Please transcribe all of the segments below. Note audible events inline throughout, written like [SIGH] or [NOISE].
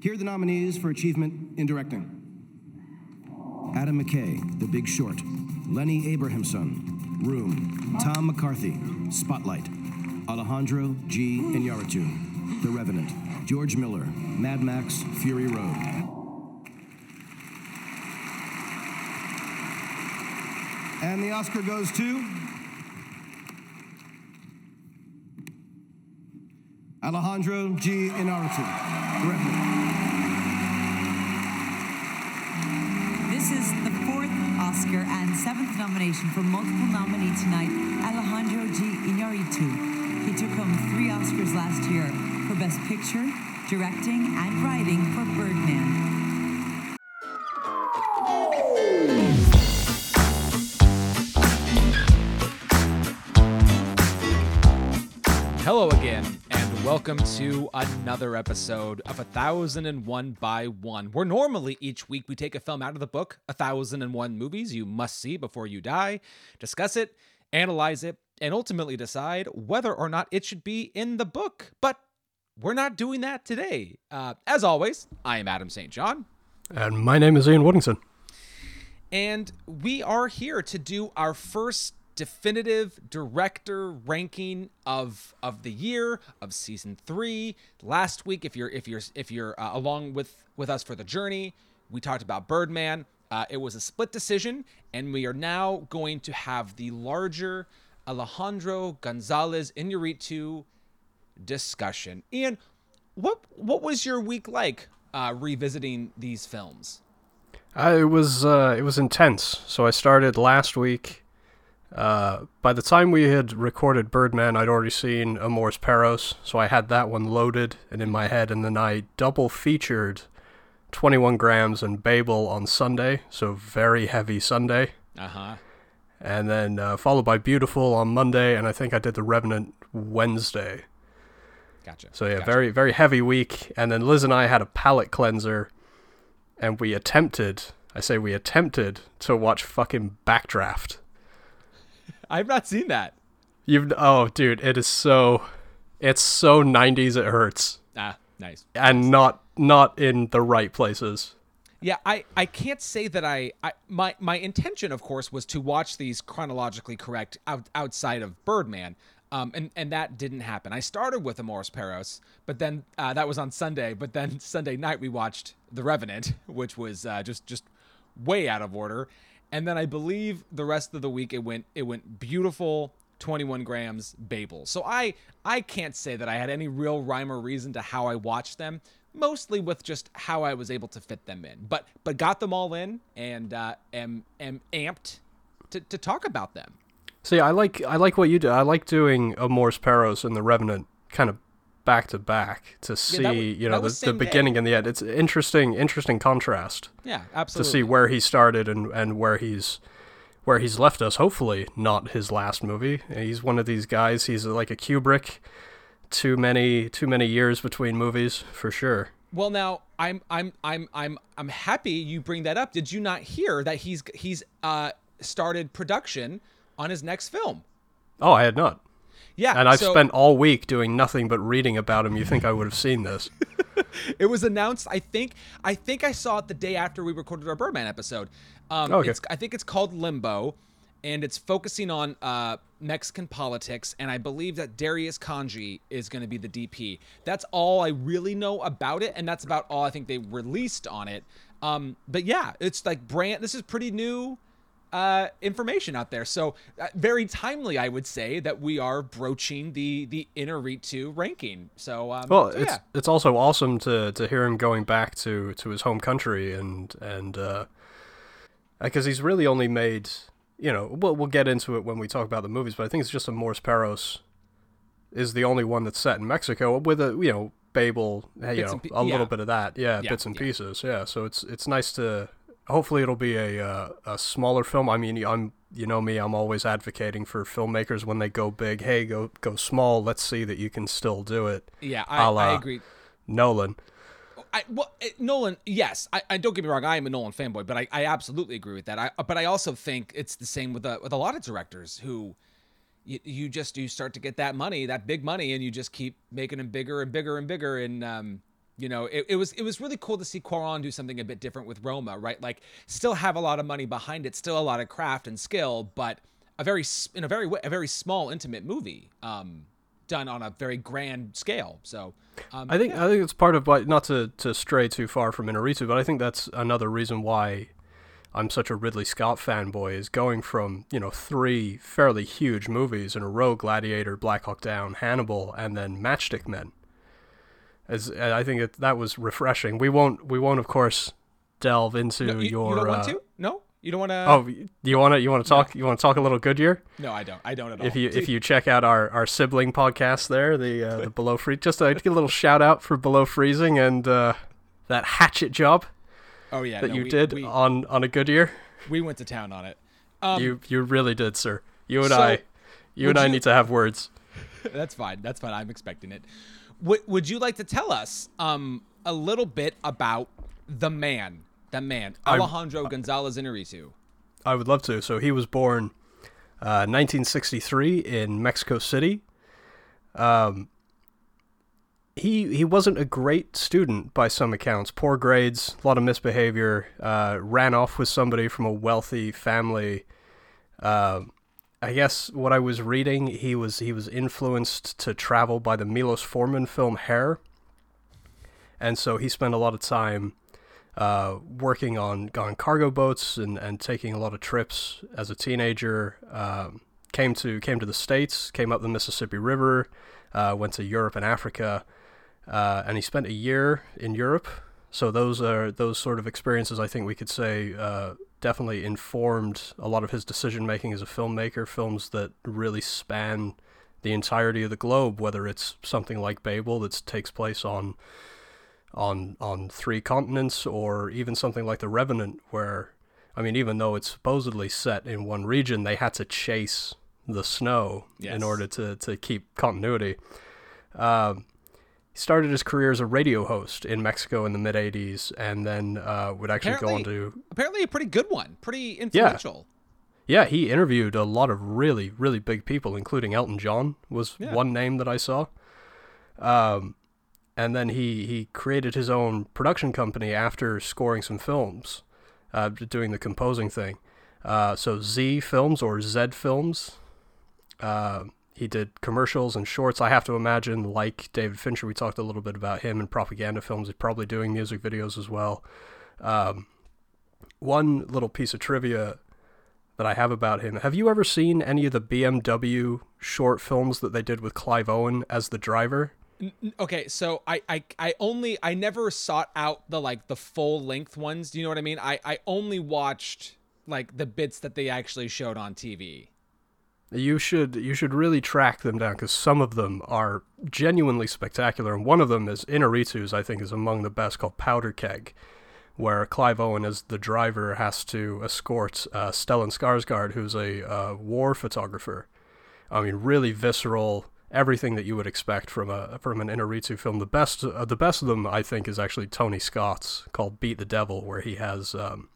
Here are the nominees for achievement in directing Adam McKay, The Big Short, Lenny Abrahamson, Room, Tom McCarthy, Spotlight, Alejandro G. Iñárritu, The Revenant, George Miller, Mad Max, Fury Road. And the Oscar goes to Alejandro G. Iñárritu. This is the fourth Oscar and seventh nomination for multiple nominee tonight, Alejandro G. Iñárritu. He took home three Oscars last year for Best Picture, Directing, and Writing for Birdman. Welcome to another episode of A Thousand and One by One, where normally each week we take a film out of the book, A Thousand and One Movies You Must See Before You Die, discuss it, analyze it, and ultimately decide whether or not it should be in the book. But we're not doing that today. Uh, as always, I am Adam St. John, And my name is Ian Woodington. and we are here to do our first definitive director ranking of of the year of season three last week if you're if you're if you're uh, along with with us for the journey we talked about birdman uh, it was a split decision and we are now going to have the larger alejandro gonzalez Iñárritu discussion ian what what was your week like uh, revisiting these films Uh, it was uh, it was intense. So I started last week. Uh, by the time we had recorded Birdman, I'd already seen Amores Perros, so I had that one loaded and in my head, and then I double featured 21 grams and Babel on Sunday, so very heavy Sunday, uh-huh and then uh, followed by Biutiful on Monday, and I think I did The Revenant Wednesday. gotcha So yeah, Gotcha. very very heavy week. And then Liz and I had a palate cleanser, and we attempted. I say we attempted to watch fucking Backdraft. I've not seen that You've oh dude, it is so, it's so '90s it hurts, ah nice and not not in the right places. Yeah, I, I can't say that I, I my my intention, of course, was to watch these chronologically correct out, outside of Birdman, um, and and that didn't happen. I started with Amores Perros, but then uh, that was on Sunday. But then [LAUGHS] Sunday night we watched The Revenant, [LAUGHS] which was uh, just just way out of order. And then I believe the rest of the week it went it went Biutiful. 21 grams Babel. So I I can't say that I had any real rhyme or reason to how I watched them mostly with just how I was able to fit them in. But but got them all in and uh, am am amped to, to talk about them. See, I like I like what you do. I like doing Amores Perros and The Revenant kind of back to back to see wa- you know the, the same day. beginning and the end. It's interesting interesting contrast. Yeah, absolutely. to see where he started and, and where he's where he's left us. Hopefully, not his last movie. He's one of these guys. He's like a Kubrick. Too many too many years between movies for sure. Well, now I'm I'm I'm I'm I'm happy you bring that up. Did you not hear that he's he's uh started production on his next film? Oh, I had not. Yeah, And I've so spent all week doing nothing but reading about him. You think I would have seen this? [LAUGHS] it was announced. I think I think I saw it the day after we recorded our Birdman episode. Um, Okay. it's, I think it's called Limbo, and it's focusing on uh, Mexican politics. And I believe that Darius Khondji is going to be the DP. That's all I really know about it, and that's about all I think they released on it. Um, but yeah, it's like brand. This is pretty new uh, information out there. So uh, very timely, I would say that we are broaching the the Iñárritu ranking. So um, Well, so it's yeah. it's also awesome to to hear him going back to to his home country and and uh because he's really only made you know we'll we'll get into it when we talk about the movies, but I think it's just Amores Perros is the only one that's set in Mexico with a you know Babel, you know pi- a yeah. little bit of that, yeah, Yeah, bits and pieces, yeah. So it's it's nice to hopefully it'll be a uh, a smaller film. I mean, I'm you know me, I'm always advocating for filmmakers when they go big, hey, go go small. Let's see that you can still do it. Yeah, I, I agree. Nolan. I, well, eh, Nolan, yes, I, I don't get me wrong. I am a Nolan fanboy, but I, I absolutely agree with that. I, but I also think it's the same with a, with a lot of directors who you, you just you start to get that money, that big money, and you just keep making them bigger and bigger and bigger. And um, You know, it, it was it was really cool to see Cuarón do something a bit different with Roma, right? Like, still have a lot of money behind it, still a lot of craft and skill, but a very in a very a very small, intimate movie, um, done on a very grand scale. So, um, I think yeah. I think it's part of why not to to stray too far from Inarritu, but I think that's another reason why I'm such a Ridley Scott fanboy is going from you know three fairly huge movies in a row: Gladiator, Black Hawk Down, Hannibal, and then Matchstick Men. As I think it, that was refreshing. We won't we won't of course delve into No, you, your. you don't want uh, to? No, you don't want to? Oh, you want to you want to talk you want to talk a little Good Year? no, I don't. I don't at all. If you if you check out our, our sibling podcast there, the uh, the [LAUGHS] below free, just a, a little shout out for below freezing and uh, that hatchet job oh yeah, that no, you we, did We, on on a Good Year. we went to town on it. Um, you you really did, sir. You and so, I, you and I you- need to have words. [LAUGHS] That's fine. That's fine. I'm expecting it. Would Would you like to tell us um a little bit about the man, the man, I- Alejandro Gonzalez Inarritu? I would love to. So he was born uh, 1963 in Mexico City. Um, he he wasn't a great student by some accounts. Poor grades, a lot of misbehavior. Uh, ran off with somebody from a wealthy family. Uh, I guess what I was reading, he was he was influenced to travel by the Milos Forman film Hair, and so he spent a lot of time uh, working on on cargo boats and, and taking a lot of trips as a teenager. Um, came to came to the states, came up the Mississippi River, uh, went to Europe and Africa, uh, and he spent a year in Europe. So those are those sort of experiences. I think we could say uh, definitely informed a lot of his decision making as a filmmaker. Films that really span the entirety of the globe, whether it's something like Babel that takes place on on on three continents, or even something like The Revenant, where I mean, even though it's supposedly set in one region, they had to chase the snow Yes. in order to to keep continuity. Um, he started his career as a radio host in Mexico in the mid '80s, and then uh, would actually go on Apparently- to Apparently, a pretty good one. Pretty influential. yeah, he interviewed a lot of really, really big people, including Elton John was Yeah. one name that I saw. Um, and then he, he created his own production company after scoring some films, uh, doing the composing thing. Uh, so Z Films or Z Films. Uh, he did commercials and shorts. I have to imagine, like David Fincher, we talked a little bit about him and propaganda films. He's probably doing music videos as well. Um, one little piece of trivia that I have about him. Have you ever seen any of the BMW short films that they did with Clive Owen as the driver? Okay, so I, I I only I never sought out the like the full length ones. Do you know what I mean? I I only watched like the bits that they actually showed on TV. You should you should really track them down because some of them are genuinely spectacular, and one of them is Inarritu's. I think is among the best, called Powder Keg, where Clive Owen as the driver has to escort uh, Stellan Skarsgård, who's a uh, war photographer. I mean, really visceral, everything that you would expect from a from an Inarritu film. The best uh, the best of them, I think, is actually Tony Scott's called Beat the Devil, where he has. Um,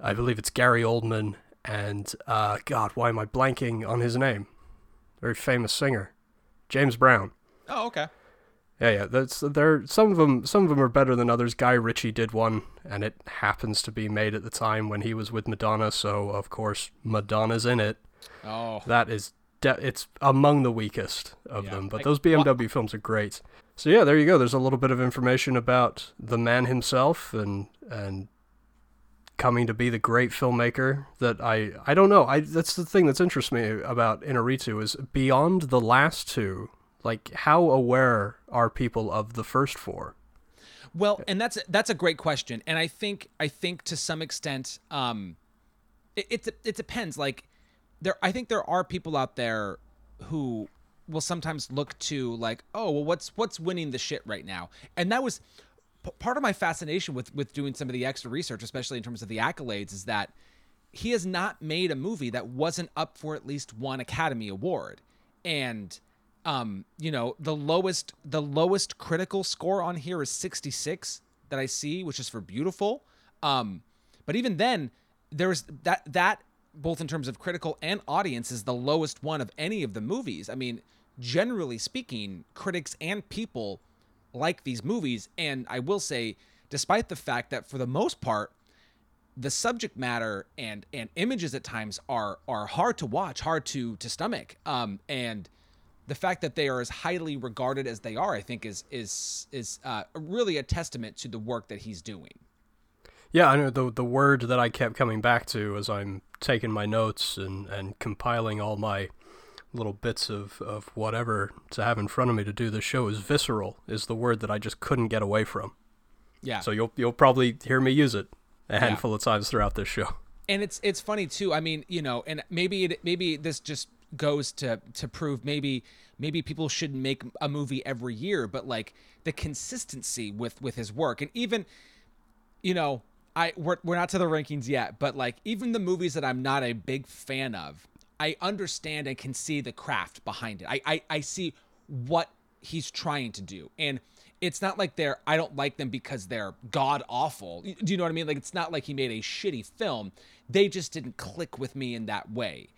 I believe it's Gary Oldman and uh, God, why am I blanking on his name? Very famous singer, James Brown. Oh, okay. Yeah, yeah. That's there. Some of them, some of them are better than others. Guy Ritchie did one, and it happens to be made at the time when he was with Madonna. So of course Madonna's in it. Oh, That is, de- it's among the weakest of Yeah, them. But like, those BMW films are great. So yeah, there you go. There's a little bit of information about the man himself and and coming to be the great filmmaker that I I don't know. I that's the thing that's interests me about Inarritu is beyond the last two. Like how aware are people of the first four? Well, and that's that's a great question, and I think I think to some extent, um, it it, it depends. Like there, I think there are people out there who will sometimes look to like, oh, well, what's what's winning the shit right now, and that was p- part of my fascination with with doing some of the extra research, especially in terms of the accolades, is that he has not made a movie that wasn't up for at least one Academy Award, and um, you know, the lowest the lowest critical score on here is 66 that I see, which is for Biutiful. Um, but even then, there's that that both in terms of critical and audience is the lowest one of any of the movies. I mean, generally speaking, critics and people like these movies. And I will say, despite the fact that for the most part, the subject matter and and images at times are are hard to watch, hard to to stomach. Um, and the fact that they are as highly regarded as they are, I think, is is is uh, really a testament to the work that he's doing. Yeah, I know the the word that I kept coming back to as I'm taking my notes and, and compiling all my little bits of, of whatever to have in front of me to do this show is visceral is the word that I just couldn't get away from. Yeah. So you'll you'll probably hear me use it a handful yeah. of times throughout this show. And it's it's funny too. I mean, you know, and maybe it maybe this just goes to to prove maybe maybe people shouldn't make a movie every year, but like the consistency with with his work and even you know, I we're, we're not to the rankings yet, but like even the movies that I'm not a big fan of, I understand and can see the craft behind it. I I, I see what he's trying to do, and it's not like they're I don't like them because they're god awful. Do you know what I mean? Like it's not like he made a shitty film. They just didn't click with me in that way.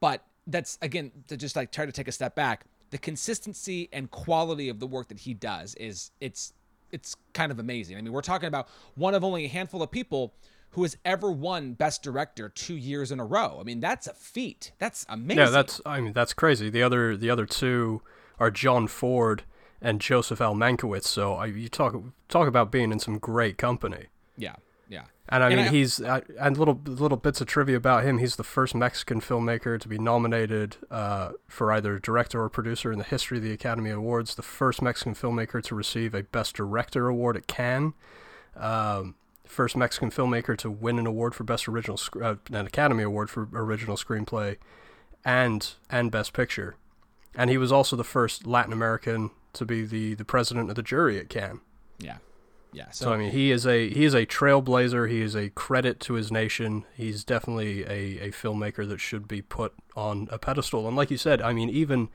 But that's again to just like try to take a step back. The consistency and quality of the work that he does is it's it's kind of amazing. I mean, we're talking about one of only a handful of people who has ever won Best Director two years in a row. I mean, that's a feat. That's amazing. Yeah, that's I mean that's crazy. The other the other two are John Ford and Joseph L. Mankiewicz. So I, you talk talk about being in some great company. Yeah. Yeah. And I mean, and I, he's uh, and little little bits of trivia about him. He's the first Mexican filmmaker to be nominated uh, for either director or producer in the history of the Academy Awards. The first Mexican filmmaker to receive a Best Director award at Cannes. Um, first Mexican filmmaker to win an award for Best Original, uh, an Academy Award for Original Screenplay, and and Best Picture. And he was also the first Latin American to be the the president of the jury at Cannes. Yeah. Yeah. So, so, I mean, he is a he is a trailblazer. He is a credit to his nation. He's definitely a, a filmmaker that should be put on a pedestal. And like you said, I mean, even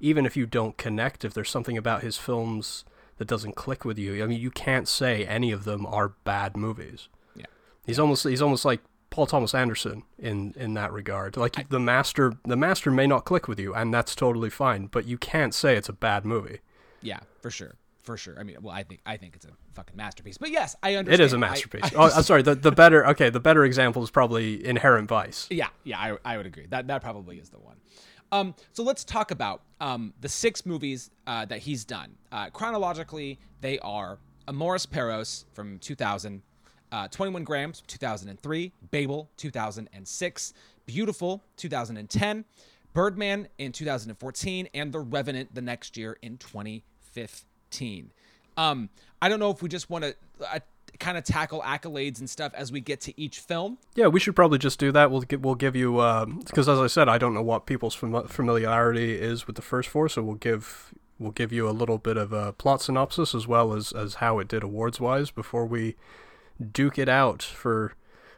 even if you don't connect, if there's something about his films that doesn't click with you, I mean, you can't say any of them are bad movies. Yeah. He's almost he's almost like Paul Thomas Anderson in in that regard. Like I, the master the master may not click with you, and that's totally fine. But you can't say it's a bad movie. Yeah, for sure for sure. I mean, well, I think I think it's a fucking masterpiece. But yes, I understand. It is a masterpiece. I, [LAUGHS] I oh, I'm sorry. The the better okay, the better example is probably Inherent Vice. Yeah, yeah, I, I would agree. That that probably is the one. Um, so let's talk about um, the six movies uh, that he's done. Uh, chronologically, they are Amores Perros from 2000, uh, 21 Grams 2003, Babel 2006, Biutiful 2010, Birdman in 2014, and The Revenant the next year in 2015. Um, I don't know if we just want to kind of tackle accolades and stuff as we get to each film. Yeah, we should probably just do that. We'll get, we'll give you because um, as I said, I don't know what people's fam- familiarity is with the first four, so we'll give we'll give you a little bit of a plot synopsis as well as as how it did awards wise before we duke it out for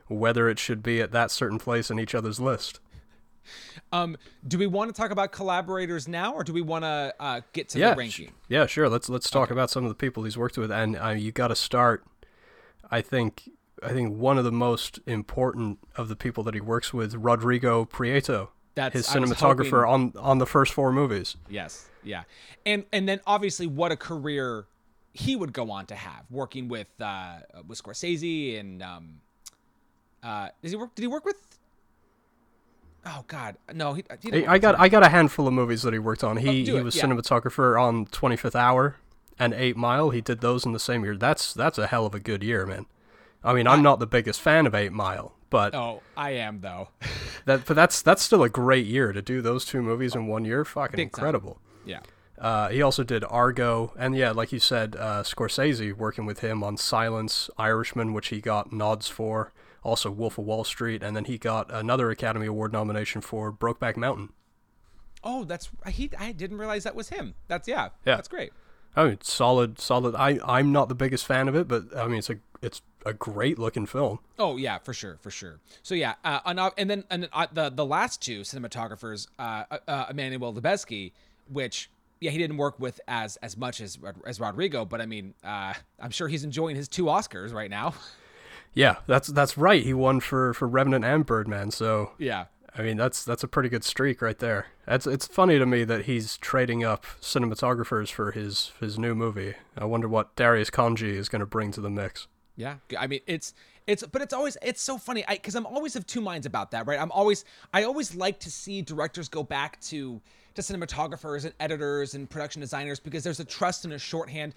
whether it should be at that certain place in each other's list. Um, do we want to talk about collaborators now, or do we want to uh, get to yeah, the ranking? Sh- yeah, sure. Let's let's talk okay. about some of the people he's worked with, and uh, you got to start. I think I think one of the most important of the people that he works with, Rodrigo Prieto. That's his cinematographer hoping... on on the first four movies. Yes, yeah, and and then obviously what a career he would go on to have, working with uh, with Scorsese and um, uh, does he work? Did he work with Oh God, no. He, he I got I got a handful of movies that he worked on. He oh, he was yeah. cinematographer on Twenty Fifth Hour and Eight Mile. He did those in the same year. That's that's a hell of a good year, man. I mean, I'm not the biggest fan of Eight Mile, but oh, I am though. [LAUGHS] that but that's that's still a great year to do those two movies in one year. Fucking Big incredible. Time. Yeah. Uh, he also did Argo, and yeah, like you said, uh, Scorsese working with him on Silence, Irishman, which he got nods for also Wolf of Wall Street, and then he got another Academy Award nomination for Brokeback Mountain. Oh, that's he. I didn't realize that was him. That's yeah. Yeah, that's great. I mean, solid, solid. I I'm not the biggest fan of it, but I mean, it's a it's a great looking film. Oh yeah, for sure, for sure. So yeah, uh, and then and then, uh, the the last two cinematographers, uh, uh, uh, Emmanuel Lubezki, which yeah, he didn't work with as as much as as Rodrigo, but I mean, uh, I'm sure he's enjoying his two Oscars right now. Yeah, that's that's right. He won for for Revenant and Birdman. So yeah, I mean, that's that's a pretty good streak right there. It's it's funny to me that he's trading up cinematographers for his his new movie. I wonder what Darius Khondji is going to bring to the mix. Yeah, I mean it's it's but it's always it's so funny because I'm always of two minds about that, right? I'm always I always like to see directors go back to to cinematographers and editors and production designers because there's a trust and a shorthand.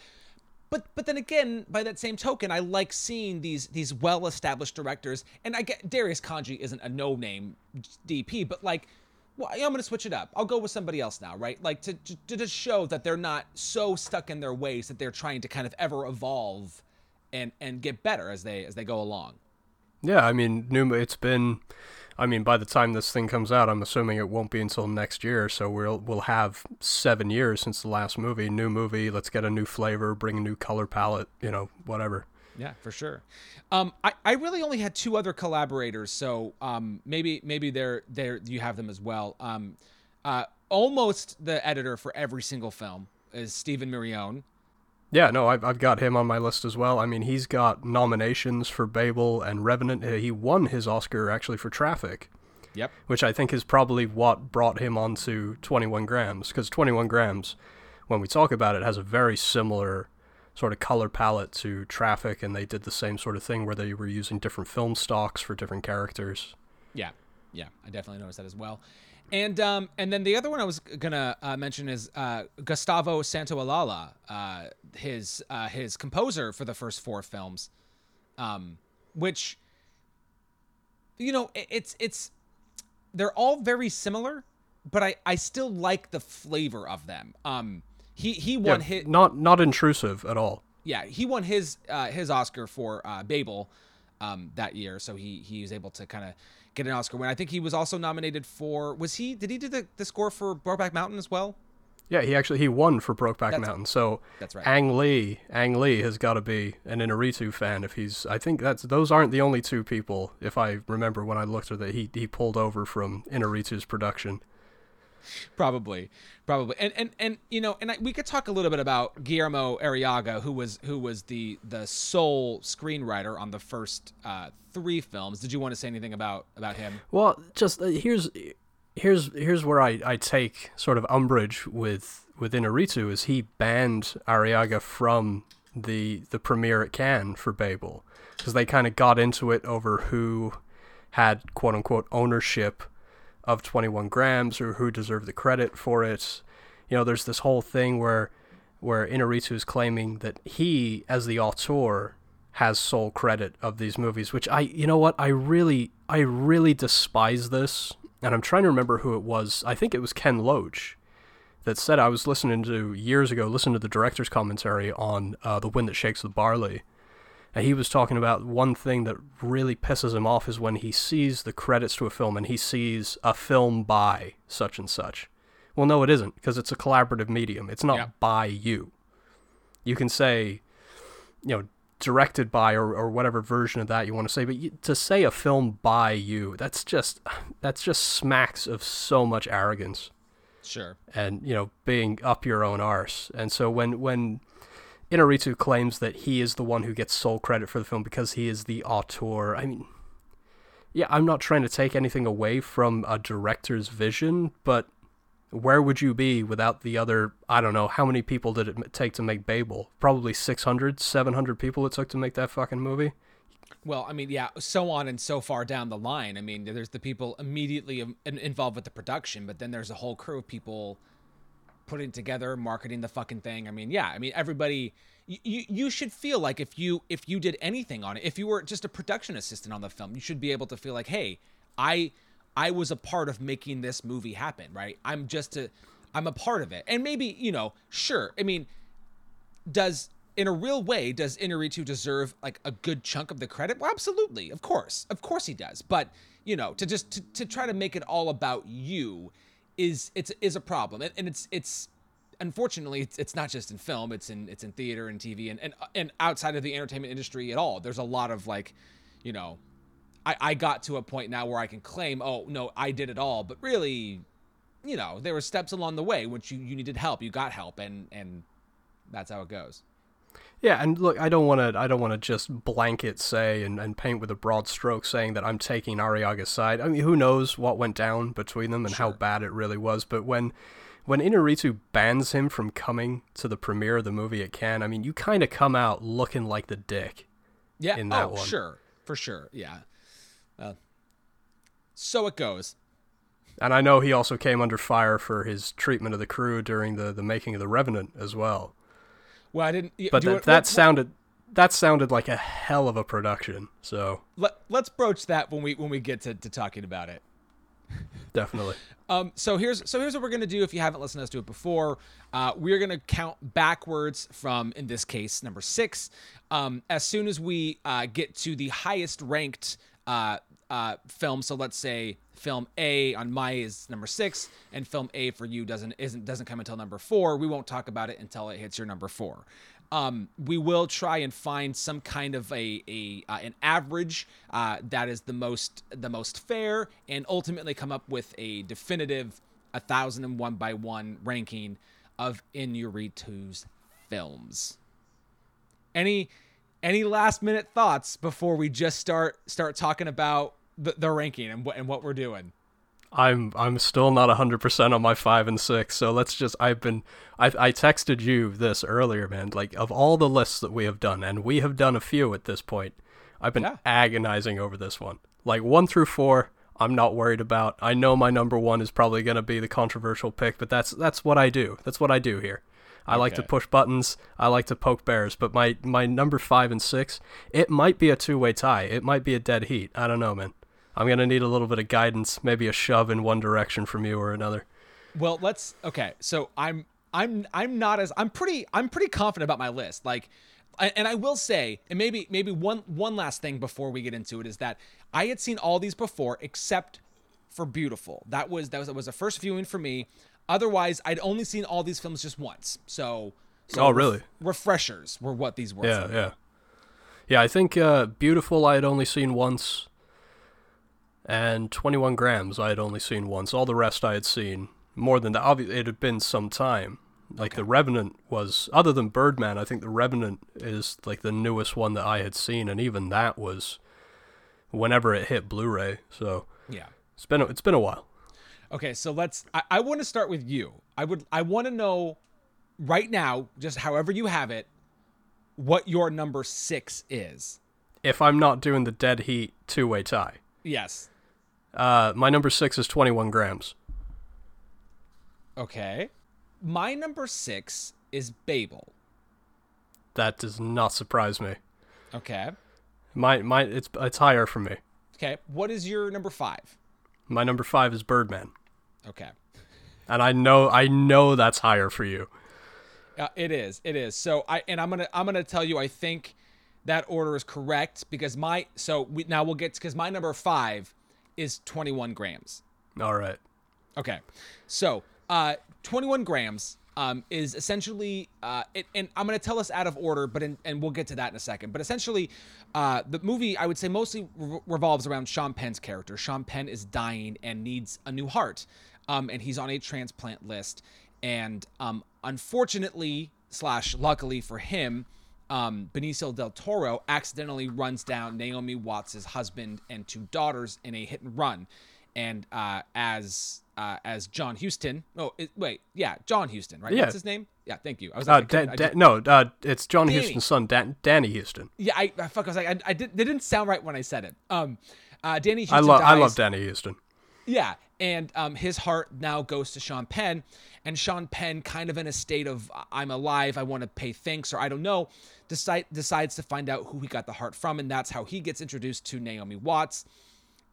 But but then again, by that same token, I like seeing these these well established directors, and I get Darius Khondji isn't a no name DP, but like. Well, I'm going to switch it up. I'll go with somebody else now, right? Like to, to, just show that they're not so stuck in their ways that they're trying to kind of ever evolve and and get better as they as they go along. Yeah, I mean, new. It's been, I mean, by the time this thing comes out, I'm assuming it won't be until next year. So we'll we'll have seven years since the last movie. New movie. Let's get a new flavor, bring a new color palette. You know, whatever. Yeah, for sure. Um, I, I really only had two other collaborators, so um, maybe maybe they're there you have them as well. Um, uh, almost the editor for every single film is Stephen Mirrione. Yeah, no, I've, I've got him on my list as well. I mean, he's got nominations for Babel and Revenant. Uh, he won his Oscar actually for Traffic. Yep. Which I think is probably what brought him onto 21 Grams, because 21 Grams, when we talk about it, has a very similar sort of color palette to Traffic, and they did the same sort of thing where they were using different film stocks for different characters. Yeah, yeah, I definitely noticed that as well. And um, and then the other one I was gonna uh, mention is uh, Gustavo Santaolalla, uh, his uh, his composer for the first four films, um, which you know it's it's they're all very similar, but I I still like the flavor of them. Um, he he won yeah, his not not intrusive at all. Yeah, he won his uh, his Oscar for uh, Babel um, that year, so he he was able to kind of get an Oscar win. I think he was also nominated for. Was he? Did he do the, the score for Brokeback Mountain as well? Yeah, he actually he won for Brokeback That's- Mountain. So that's right. Ang Lee, Ang Lee has got to be an Inarritu fan if he's. I think that's those aren't the only two people. If I remember when I looked at that, he he pulled over from Inarritu's production. [LAUGHS] Probably, probably, and and and you know, and I, we could talk a little bit about Guillermo Arriaga, who was who was the the sole screenwriter on the first uh, three films. Did you want to say anything about about him? Well, just uh, here's here's here's where I, I take sort of umbrage with with Inarritu is he banned Arriaga from the the premiere at Cannes for Babel because they kind of got into it over who had quote unquote ownership of 21 grams or who deserved the credit for it. You know, there's this whole thing where where Inarritu is claiming that he, as the auteur, has sole credit of these movies, which I, you know what, I really, I really despise this. And I'm trying to remember who it was. I think it was Ken Loach that said I was listening to years ago, listening to the director's commentary on uh, The Wind That Shakes the Barley. And he was talking about one thing that really pisses him off is when he sees the credits to a film and he sees a film by such and such. Well, no, it isn't because it's a collaborative medium. It's not Yeah. by you. You can say, you know, directed by or, or whatever version of that you want to say, but you, to say a film by you, that's just that's just smacks of so much arrogance Sure. and you know being up your own arse. And so when when Inarritu claims that he is the one who gets sole credit for the film because he is the auteur, I mean, yeah, I'm not trying to take anything away from a director's vision, but where would you be without the other i don't know how many people did it take to make babel probably 600 700 people it took to make that fucking movie Well, I mean, yeah, so on and so far down the line. I mean, there's the people immediately um, involved with the production, but then there's a whole crew of people putting together, marketing the fucking thing. I mean, yeah, I mean, everybody. You, you, should feel like if you if you did anything on it, if you were just a production assistant on the film, you should be able to feel like, hey, I I was a part of making this movie happen, right? I'm just a I'm a part of it, and maybe you know, sure. I mean, does in a real way does Inarritu deserve like a good chunk of the credit? Well, absolutely, of course, of course he does. But you know, to just to, to try to make it all about you is it's is a problem, and, and it's it's unfortunately it's, it's not just in film; it's in it's in theater and TV and and and outside of the entertainment industry at all. There's a lot of like, you know. I, I got to a point now where I can claim, oh no, I did it all, but really, you know, there were steps along the way which you, you needed help, you got help, and and that's how it goes. Yeah, and look, I don't want to. I don't want to just blanket say and, and paint with a broad stroke saying that I'm taking Arriaga's side. I mean, who knows what went down between them and how bad it really was. But when when Inarritu bans him from coming to the premiere of the movie at Cannes, I mean, you kind of come out looking like the dick. Yeah. in that oh, one. sure, for sure. Yeah. Uh, so it goes. And I know he also came under fire for his treatment of the crew during the, the making of the Revenant as well. Well, I didn't. But that, that sounded that sounded like a hell of a production. So Let, let's broach that when we when we get to, to talking about it. definitely. [LAUGHS] Um, so here's so here's what we're gonna do. If you haven't listened to us do it before, uh, we're gonna count backwards from, in this case, number six. Um, as soon as we uh, get to the highest ranked uh, uh, film, so let's say film A on my is number six, and film A for you doesn't isn't doesn't come until number four. We won't talk about it until it hits your number four. Um, we will try and find some kind of a, a uh, an average uh, that is the most the most fair, and ultimately come up with a definitive a thousand and one by one ranking of Inarritu's films. Any any last minute thoughts before we just start start talking about the, the ranking and what and what we're doing? I'm I'm still not hundred percent on my five and six. So let's just I've been I I texted you this earlier, man. Like of all the lists that we have done, and we have done a few at this point, I've been Yeah. agonizing over this one. Like one through four, I'm not worried about. I know my number one is probably gonna be the controversial pick, but that's that's what I do. That's what I do here. I like to push buttons. I like to poke bears. But my my number five and six, it might be a two way tie. It might be a dead heat. I don't know, man. I'm gonna need a little bit of guidance, maybe a shove in one direction from you or another. Well, let's okay. So I'm I'm I'm not as I'm pretty I'm pretty confident about my list. Like and I will say, and maybe maybe one one last thing before we get into it is that I had seen all these before except for Biutiful. That was that was that was a first viewing for me. Otherwise, I'd only seen all these films just once. So, so Oh, ref- really? refreshers were what these were. Yeah, yeah, yeah. I think uh, "Biutiful" I had only seen once, and "21 Grams" I had only seen once. All the rest I had seen more than that. Obviously, it had been some time. Like the Revenant was, other than Birdman, I think the Revenant is like the newest one that I had seen, and even that was whenever it hit Blu-ray. So Yeah. it's been a, it's been a while. Okay, so let's. I, I want to start with you. I would. I want to know right now, just however you have it, what your number six is. If I'm not doing the dead heat two-way tie, Yes. uh, my number six is 21 grams. Okay. My number six is Babel. That does not surprise me. Okay. My my it's it's higher for me. Okay. What is your number five? My number five is Birdman, Okay. and I know I know that's higher for you. Uh, it is. It is. So I and I'm gonna I'm gonna tell you. I think that order is correct because my so we now we'll get because my number five is 21 grams. All right. Okay, so uh, 21 grams um, is essentially, uh, it, and I'm going to tell us out of order, but in, and we'll get to that in a second. But essentially, uh, the movie I would say mostly re- revolves around Sean Penn's character. Sean Penn is dying and needs a new heart, um, and he's on a transplant list. And um, unfortunately, slash luckily for him, um, Benicio del Toro accidentally runs down Naomi Watts' husband and two daughters in a hit and run and uh, as uh, as John Huston. Oh, it, wait, yeah, John Huston, right? Yeah. What's his name? Yeah, thank you. I was Uh, like, I da- I da- no, uh, it's John Danny. Huston's son, Dan- Danny Huston. yeah, I, I fuck. I was like, I, I did. They didn't sound right when I said it. Um, uh, Danny Huston. I love I love Danny Huston. Yeah, and um, his heart now goes to Sean Penn, and Sean Penn, kind of in a state of I'm alive, I want to pay thanks, or I don't know, decide decides to find out who he got the heart from, and that's how he gets introduced to Naomi Watts.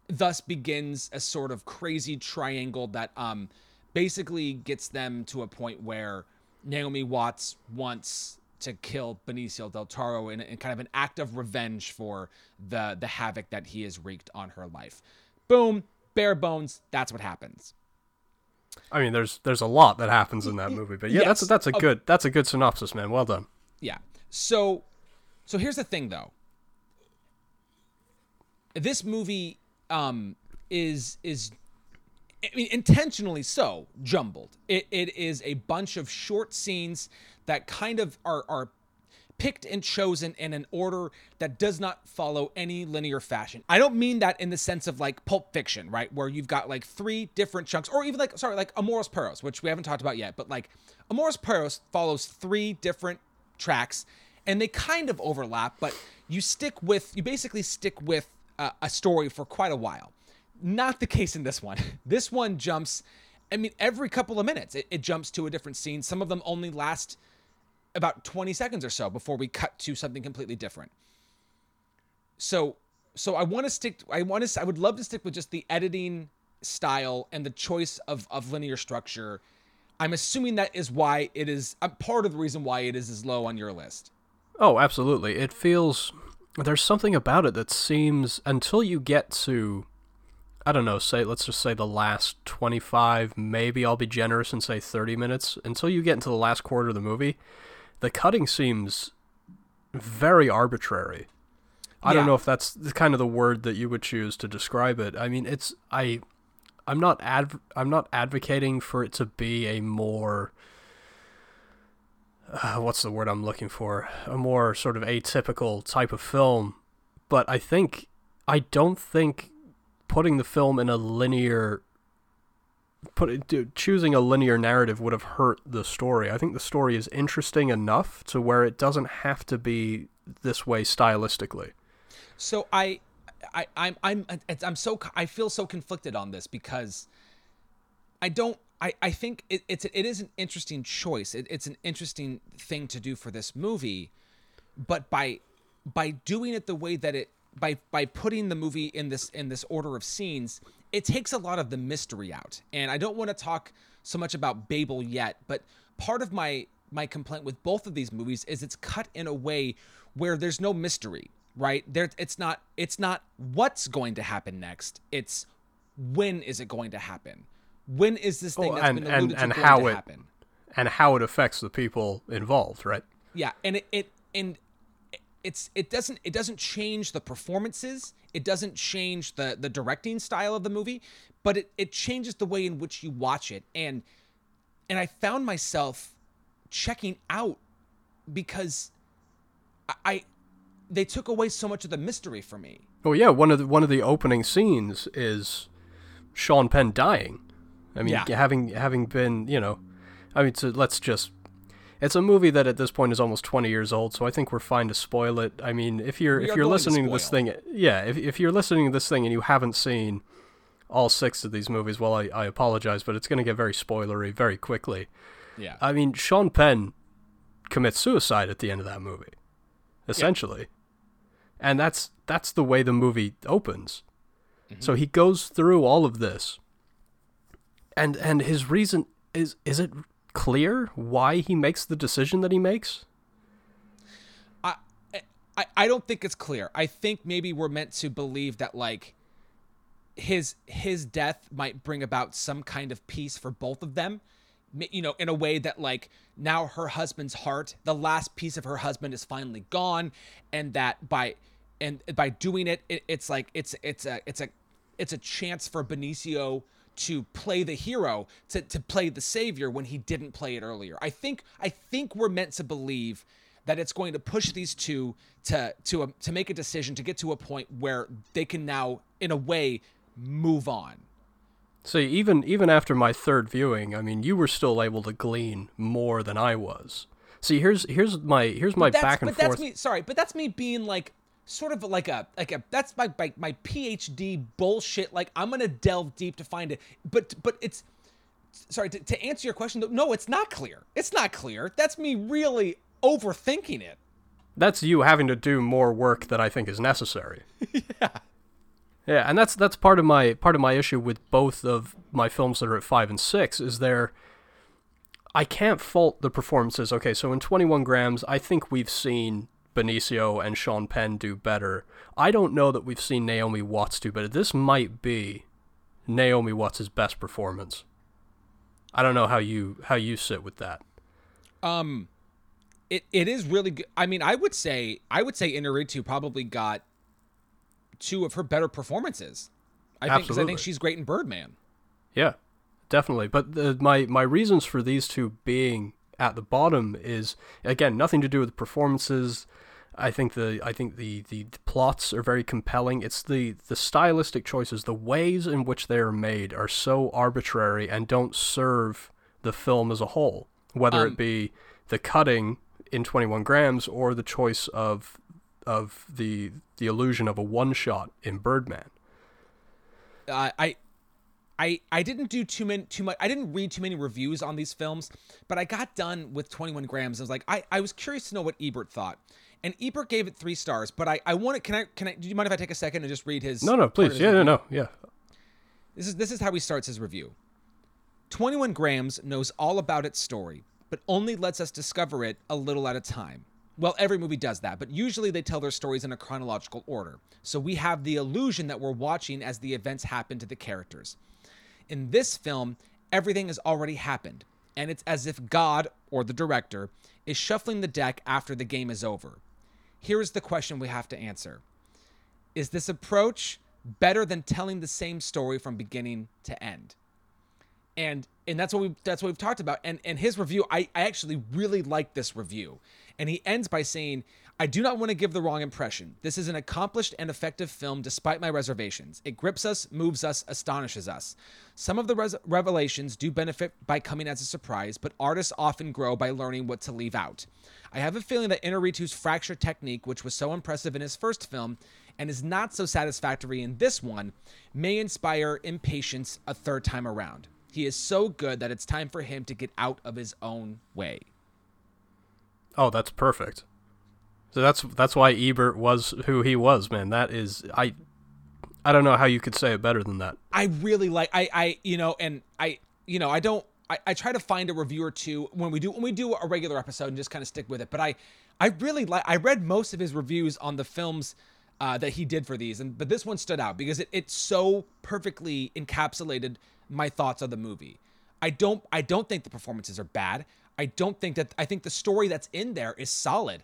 Thus begins a sort of crazy triangle that um, basically gets them to a point where Naomi Watts wants to kill Benicio del Toro in, in kind of an act of revenge for the the havoc that he has wreaked on her life. Boom, bare bones. That's what happens. I mean, there's there's a lot that happens in that movie, but yeah, that's Yes. that's a Uh, good that's a good synopsis, man. Well done. Yeah. So, so here's the thing, though. This movie um, is is, I mean, intentionally so jumbled. It it is a bunch of short scenes that kind of are are picked and chosen in an order that does not follow any linear fashion. I don't mean that in the sense of like Pulp Fiction, right, where you've got like three different chunks, or even like sorry, like Amores Perros, which we haven't talked about yet, but like Amores Perros follows three different tracks, and they kind of overlap, but you stick with you basically stick with uh, a story for quite a while. Not the case in this one. [LAUGHS] This one jumps. I mean, every couple of minutes, it, it jumps to a different scene. Some of them only last about 20 seconds or so before we cut to something completely different. So so I want to stick I want to I would love to stick with just the editing style and the choice of of linear structure. I'm assuming that is why it is part of the reason why it is as low on your list. Oh, absolutely. It feels there's something about it that seems until you get to I don't know, say let's just say the last 25, maybe I'll be generous and say 30 minutes until you get into the last quarter of the movie, the cutting seems very arbitrary. I don't know if that's the kind of the word that you would choose to describe it. I mean, it's I I'm not adv- I'm not advocating for it to be a more uh, what's the word I'm looking for? A more sort of atypical type of film, but I think I don't think putting the film in a linear put choosing a linear narrative would have hurt the story. I think the story is interesting enough to where it doesn't have to be this way stylistically. So I, I, I'm, I'm, I'm so, I feel so conflicted on this because I don't, I, I think it, it's, it is an interesting choice. It, it's an interesting thing to do for this movie, but by, by doing it the way that it, by, by putting the movie in this, in this order of scenes, it takes a lot of the mystery out. And I don't want to talk so much about Babel yet, but part of my, my complaint with both of these movies is it's cut in a way where there's no mystery right there it's not it's not what's going to happen next it's when is it going to happen when is this thing Oh, that's and- been and- alluded to and going how to it- happen And how it affects the people involved, right? yeah and it, it and it's it doesn't it doesn't change the performances it doesn't change the the directing style of the movie but it it changes the way in which you watch it and and i found myself checking out because I, I they took away so much of the mystery for me Well, yeah, one of the one of the opening scenes is Sean Penn dying. I mean, Yeah. having having been, you know, I mean, so let's just. It's a movie that at this point is almost 20 years old, so I think we're fine to spoil it. I mean, if you're We if you're going to listening to this thing, yeah, if if you're listening to this thing and you haven't seen all six of these movies, well, I, I apologize, but it's going to get very spoilery very quickly. yeah I mean, Sean Penn commits suicide at the end of that movie, essentially, and that's that's the way the movie opens. So mm-hmm. he goes through all of this, and and his reason is is it clear why he makes the decision that he makes? I, I I don't think it's clear. I think maybe we're meant to believe that like his his death might bring about some kind of peace for both of them. You know, in a way that like now her husband's heart, the last piece of her husband is finally gone, and that by and by doing it, it it's like it's it's a it's a it's a chance for Benicio to play the hero to, to play the savior when he didn't play it earlier. I think I think we're meant to believe that it's going to push these two to to a, to make a decision to get to a point where they can now in a way move on. See, even even after my third viewing, I mean, you were still able to glean more than I was. See, here's here's my here's my back and but forth. that's me sorry, but that's me being like sort of like a like a that's my, my my PhD bullshit like I'm going to delve deep to find it. But but it's sorry to, to answer your question no, it's not clear. It's not clear. That's me really overthinking it. that's you having to do more work that I think is necessary. [LAUGHS] yeah. Yeah, and that's that's part of my part of my issue with both of my films that are at five and six is there. I can't fault the performances. Okay, so in Twenty One Grams, I think we've seen Benicio and Sean Penn do better. I don't know that we've seen Naomi Watts do better. This might be Naomi Watts' best performance. I don't know how you how you sit with that. Um it it is really good. I mean, I would say I would say Inarritu probably got two of her better performances. I think 'cause I think she's great in Birdman. Yeah, definitely. But the, my my reasons for these two being at the bottom is again nothing to do with the performances. I think the I think the, the, the plots are very compelling. It's the the stylistic choices, the ways in which they are made are so arbitrary and don't serve the film as a whole. Whether Um, it be the cutting in 21 grams or the choice of of the the illusion of a one shot in Birdman. uh, I I I didn't do too many too much I didn't read too many reviews on these films, but I got done with 21 grams. I was like, I, I was curious to know what Ebert thought. And Ebert gave it three stars, but I, I want to can I can I do you mind if I take a second and just read his No, no, please. Yeah, no, no, yeah. This is this is how he starts his review. 21 Grams knows all about its story, but only lets us discover it a little at a time. Well, every movie does that, but usually they tell their stories in a chronological order. So we have the illusion that we're watching as the events happen to the characters. In this film, everything has already happened, and it's as if God, or the director, is shuffling the deck after the game is over. Here's the question we have to answer Is this approach better than telling the same story from beginning to end? and and that's what we that's what we've talked about and and his review I, I actually really like this review and he ends by saying i do not want to give the wrong impression. This is an accomplished and effective film despite my reservations. It grips us moves us astonishes us. Some of the res- revelations do benefit by coming as a surprise but artists often grow by learning what to leave out. I have a feeling that inarritu's fracture technique which was so impressive in his first film and is not so satisfactory in this one may inspire impatience a third time around. He is so good that it's time for him to get out of his own way. Oh, that's perfect. So that's that's why Ebert was who he was, man. That is I I don't know how you could say it better than that. I really like I I you know and I you know I don't I, I try to find a review or two when we do when we do a regular episode and just kind of stick with it. But I I really like I read most of his reviews on the films uh, that he did for these, and but this one stood out because it, it so perfectly encapsulated my thoughts of the movie. I don't I don't think the performances are bad. I don't think that I think the story that's in there is solid.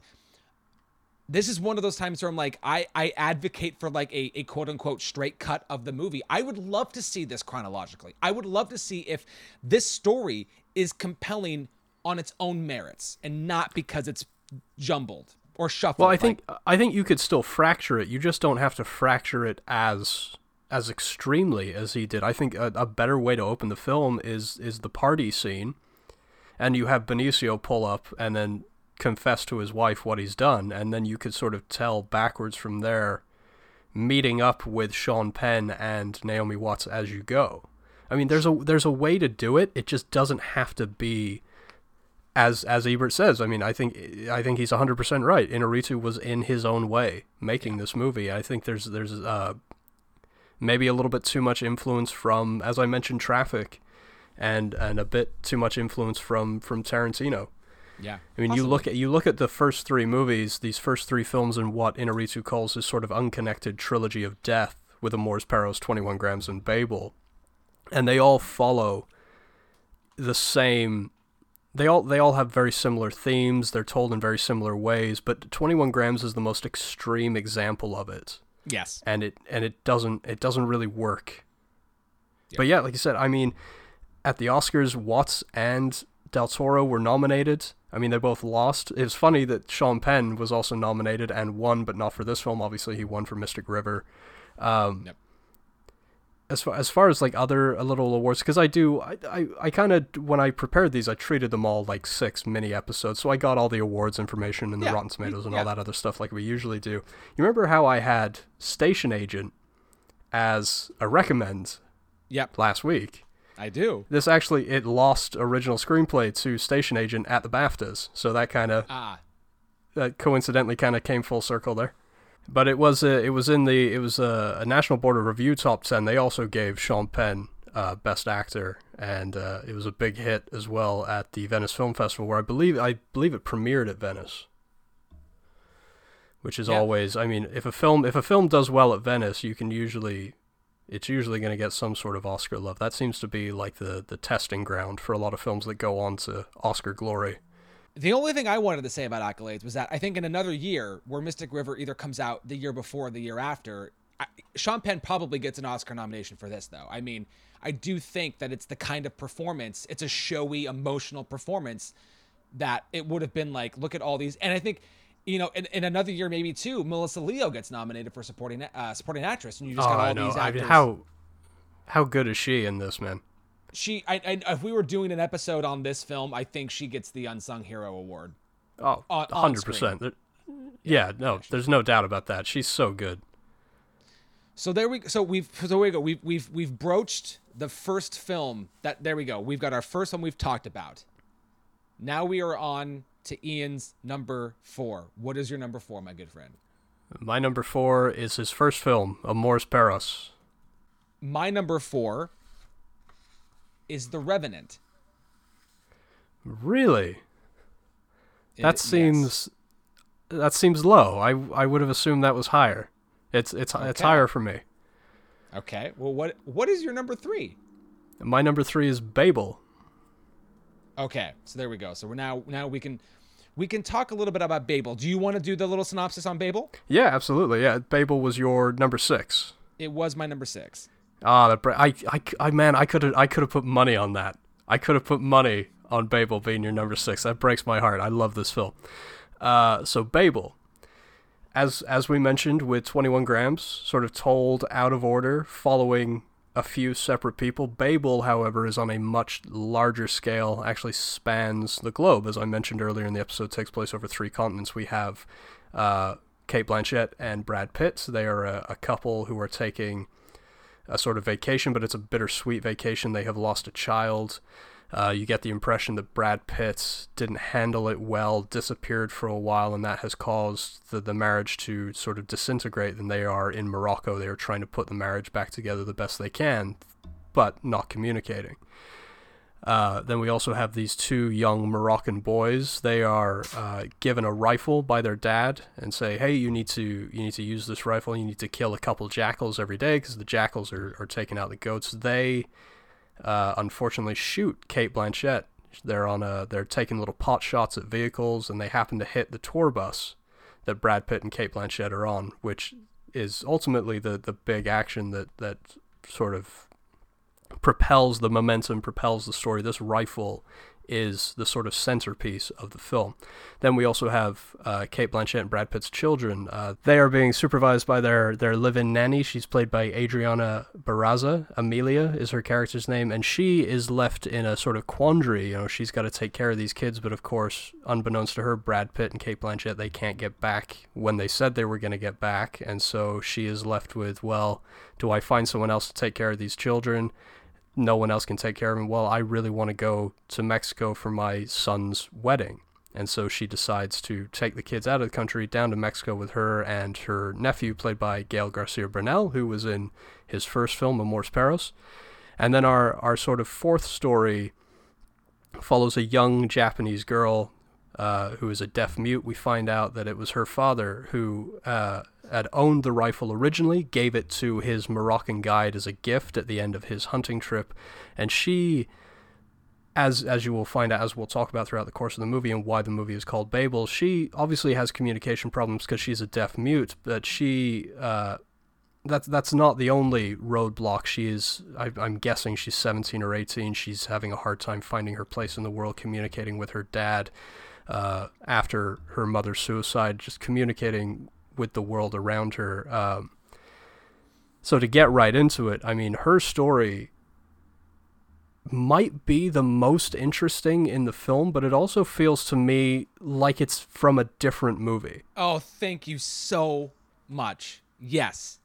This is one of those times where I'm like, I, I advocate for like a, a quote unquote straight cut of the movie. I would love to see this chronologically. I would love to see if this story is compelling on its own merits and not because it's jumbled or shuffled. Well, I like- think I think you could still fracture it. You just don't have to fracture it as as extremely as he did. I think a, a better way to open the film is is the party scene, and you have Benicio pull up and then confess to his wife what he's done, and then you could sort of tell backwards from there, meeting up with Sean Penn and Naomi Watts as you go. I mean, there's a there's a way to do it. It just doesn't have to be as as Ebert says, I mean, I think I think he's 100% right. Inarritu was in his own way making this movie. I think there's there's uh, maybe a little bit too much influence from, as I mentioned, Traffic, and and a bit too much influence from from Tarantino. Yeah. I mean, you look at you look at the first three movies, these first three films, and what Inarritu calls his sort of unconnected trilogy of death, with Amores Perros, Twenty One Grams, and Babel, and they all follow the same. They all they all have very similar themes. They're told in very similar ways, but Twenty One Grams is the most extreme example of it, Yes. and it and it doesn't it doesn't really work. But yeah, like you said, I mean, at the Oscars, Watts and Del Toro were nominated. I mean, they both lost. It was funny that Sean Penn was also nominated and won, but not for this film. Obviously, he won for Mystic River. Um, Yep. As far as far as like other little awards, because I do, I I, I kind of when I prepared these, I treated them all like six mini episodes, so I got all the awards information and the Yeah, Rotten Tomatoes and yeah. all that other stuff like we usually do. You remember how I had Station Agent as a recommend Yep. last week? I do. This actually it lost original screenplay to Station Agent at the BAFTAs, so that kind of Ah. that coincidentally kind of came full circle there. But it was uh, it was in the it was a, a National Board of Review top ten. They also gave Sean Penn uh, Best Actor, and uh, it was a big hit as well at the Venice Film Festival, where I believe I believe it premiered at Venice. Which is Yeah. always, I mean, if a film if a film does well at Venice, you can usually, it's usually going to get some sort of Oscar love. That seems to be like the the testing ground for a lot of films that go on to Oscar glory. The only thing I wanted to say about accolades was that I think in another year, where Mystic River either comes out the year before or the year after, I, Sean Penn probably gets an Oscar nomination for this, though. I mean, I do think that it's the kind of performance, it's a showy, emotional performance that it would have been like, look at all these. And I think, you know, in, in another year, maybe too, Melissa Leo gets nominated for supporting uh, supporting actress, and you just oh, got all I know. these I actors. mean, how how good is she in this, man? she, I, I, if we were doing an episode on this film, I think she gets the unsung hero award. Oh, on 100%. There- Yeah, no, there's no doubt about that. She's so good. So there we so we've so there we go. We've we've we've broached the first film that there we go. We've got our first one we've talked about. Now we are on to Ian's number four. What is your number four, my good friend? My number four is his first film, Amores Perros. My number four is The Revenant. Really? It- That yes. seems that seems low. I I would have assumed that was higher. It's it's it's higher for me. Okay. Well what what is your number three? My number three is Babel. Okay, so there we go. So we're now now we can we can talk a little bit about Babel. Do you want to do the little synopsis on Babel? Yeah, absolutely. Yeah, Babel was your number six. It was my number six. Ah, that bra- I, I, I man, I could have I could have put money on that. I could have put money on Babel being your number six. That breaks my heart. I love this film. Uh, so Babel, as as we mentioned with 21 grams, sort of told out of order, following a few separate people. Babel, however, is on a much larger scale. Actually, spans the globe, as I mentioned earlier in the episode. Takes place over three continents. We have uh, Cate Blanchett and Brad Pitt. They are a, a couple who are taking a sort of vacation, but it's a bittersweet vacation. They have lost a child. Uh, you get the impression that Brad Pitt didn't handle it well, disappeared for a while, and that has caused the, the marriage to sort of disintegrate. And they are in Morocco. They are trying to put the marriage back together the best they can, but not communicating. Uh, then we also have these two young Moroccan boys. They are uh, given a rifle by their dad and say, "Hey, you need to you need to use this rifle. You need to kill a couple jackals every day because the jackals are, are taking out the goats." They uh, unfortunately shoot Cate Blanchett. They're on a they're taking little pot shots at vehicles and they happen to hit the tour bus that Brad Pitt and Cate Blanchett are on, which is ultimately the the big action that that sort of propels the momentum, propels the story. This rifle is the sort of centerpiece of the film. Then we also have uh, Cate Blanchett and Brad Pitt's children. Uh, they are being supervised by their, their live-in nanny. She's played by Adriana Barraza. Amelia is her character's name, and she is left in a sort of quandary. You know, she's got to take care of these kids, but of course, unbeknownst to her, Brad Pitt and Cate Blanchett, they can't get back when they said they were going to get back, and so she is left with, well, do I find someone else to take care of these children? No one else can take care of him. Well, I really want to go to Mexico for my son's wedding. And so she decides to take the kids out of the country down to Mexico with her and her nephew, played by Gael Garcia Bernal, who was in his first film, Amores Perros. And then our, our sort of fourth story follows a young Japanese girl uh, who is a deaf mute. We find out that it was her father who uh, had owned the rifle originally, gave it to his Moroccan guide as a gift at the end of his hunting trip, and she, as as you will find out, as we'll talk about throughout the course of the movie and why the movie is called Babel, she obviously has communication problems because she's a deaf mute, but she. Uh, that's that's not the only roadblock. She is, I, I'm guessing, she's 17 or 18. She's having a hard time finding her place in the world, communicating with her dad uh, after her mother's suicide, just communicating with the world around her. Um, so to get right into it, I mean, her story might be the most interesting in the film, but it also feels to me like it's from a different movie. Oh, thank you so much. Yes.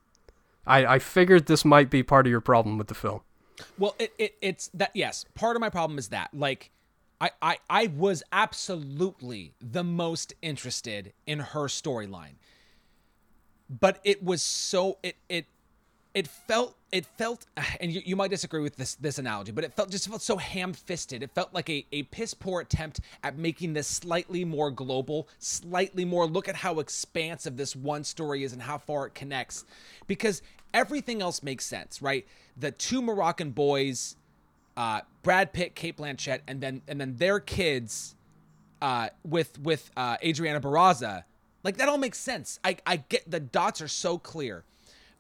I, I figured this might be part of your problem with the film. Well, it, it it's that yes. Part of my problem is that like I, I I was absolutely the most interested in her storyline. But it was so it it it felt it felt [SIGHS] and you, you might disagree with this this analogy but it felt just felt so ham-fisted. It felt like a, a piss poor attempt at making this slightly more global slightly more look at how expansive this one story is and how far it connects. Because everything else makes sense right? The two moroccan boys uh, brad pitt cate blanchett and then and then their kids uh, with with uh, adriana barraza like that all makes sense. I i get the dots are so clear.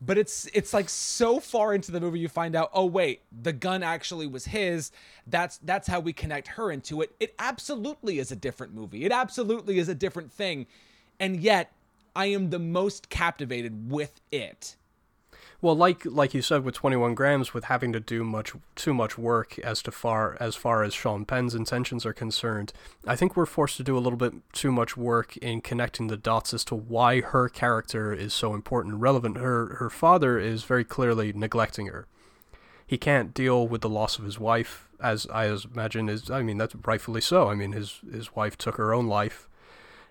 But it's it's like so far into the movie you find out oh wait the gun actually was his. That's that's how we connect her into it. It absolutely is a different movie. It absolutely is a different thing. And yet i am the most captivated with it Well, like like you said with 21 grams, with having to do much too much work as to far as far as Sean Penn's intentions are concerned, I think we're forced to do a little bit too much work in connecting the dots as to why her character is so important, and relevant. Her her father is very clearly neglecting her. He can't deal with the loss of his wife, as I imagine is. I mean, that's rightfully so. I mean, his his wife took her own life,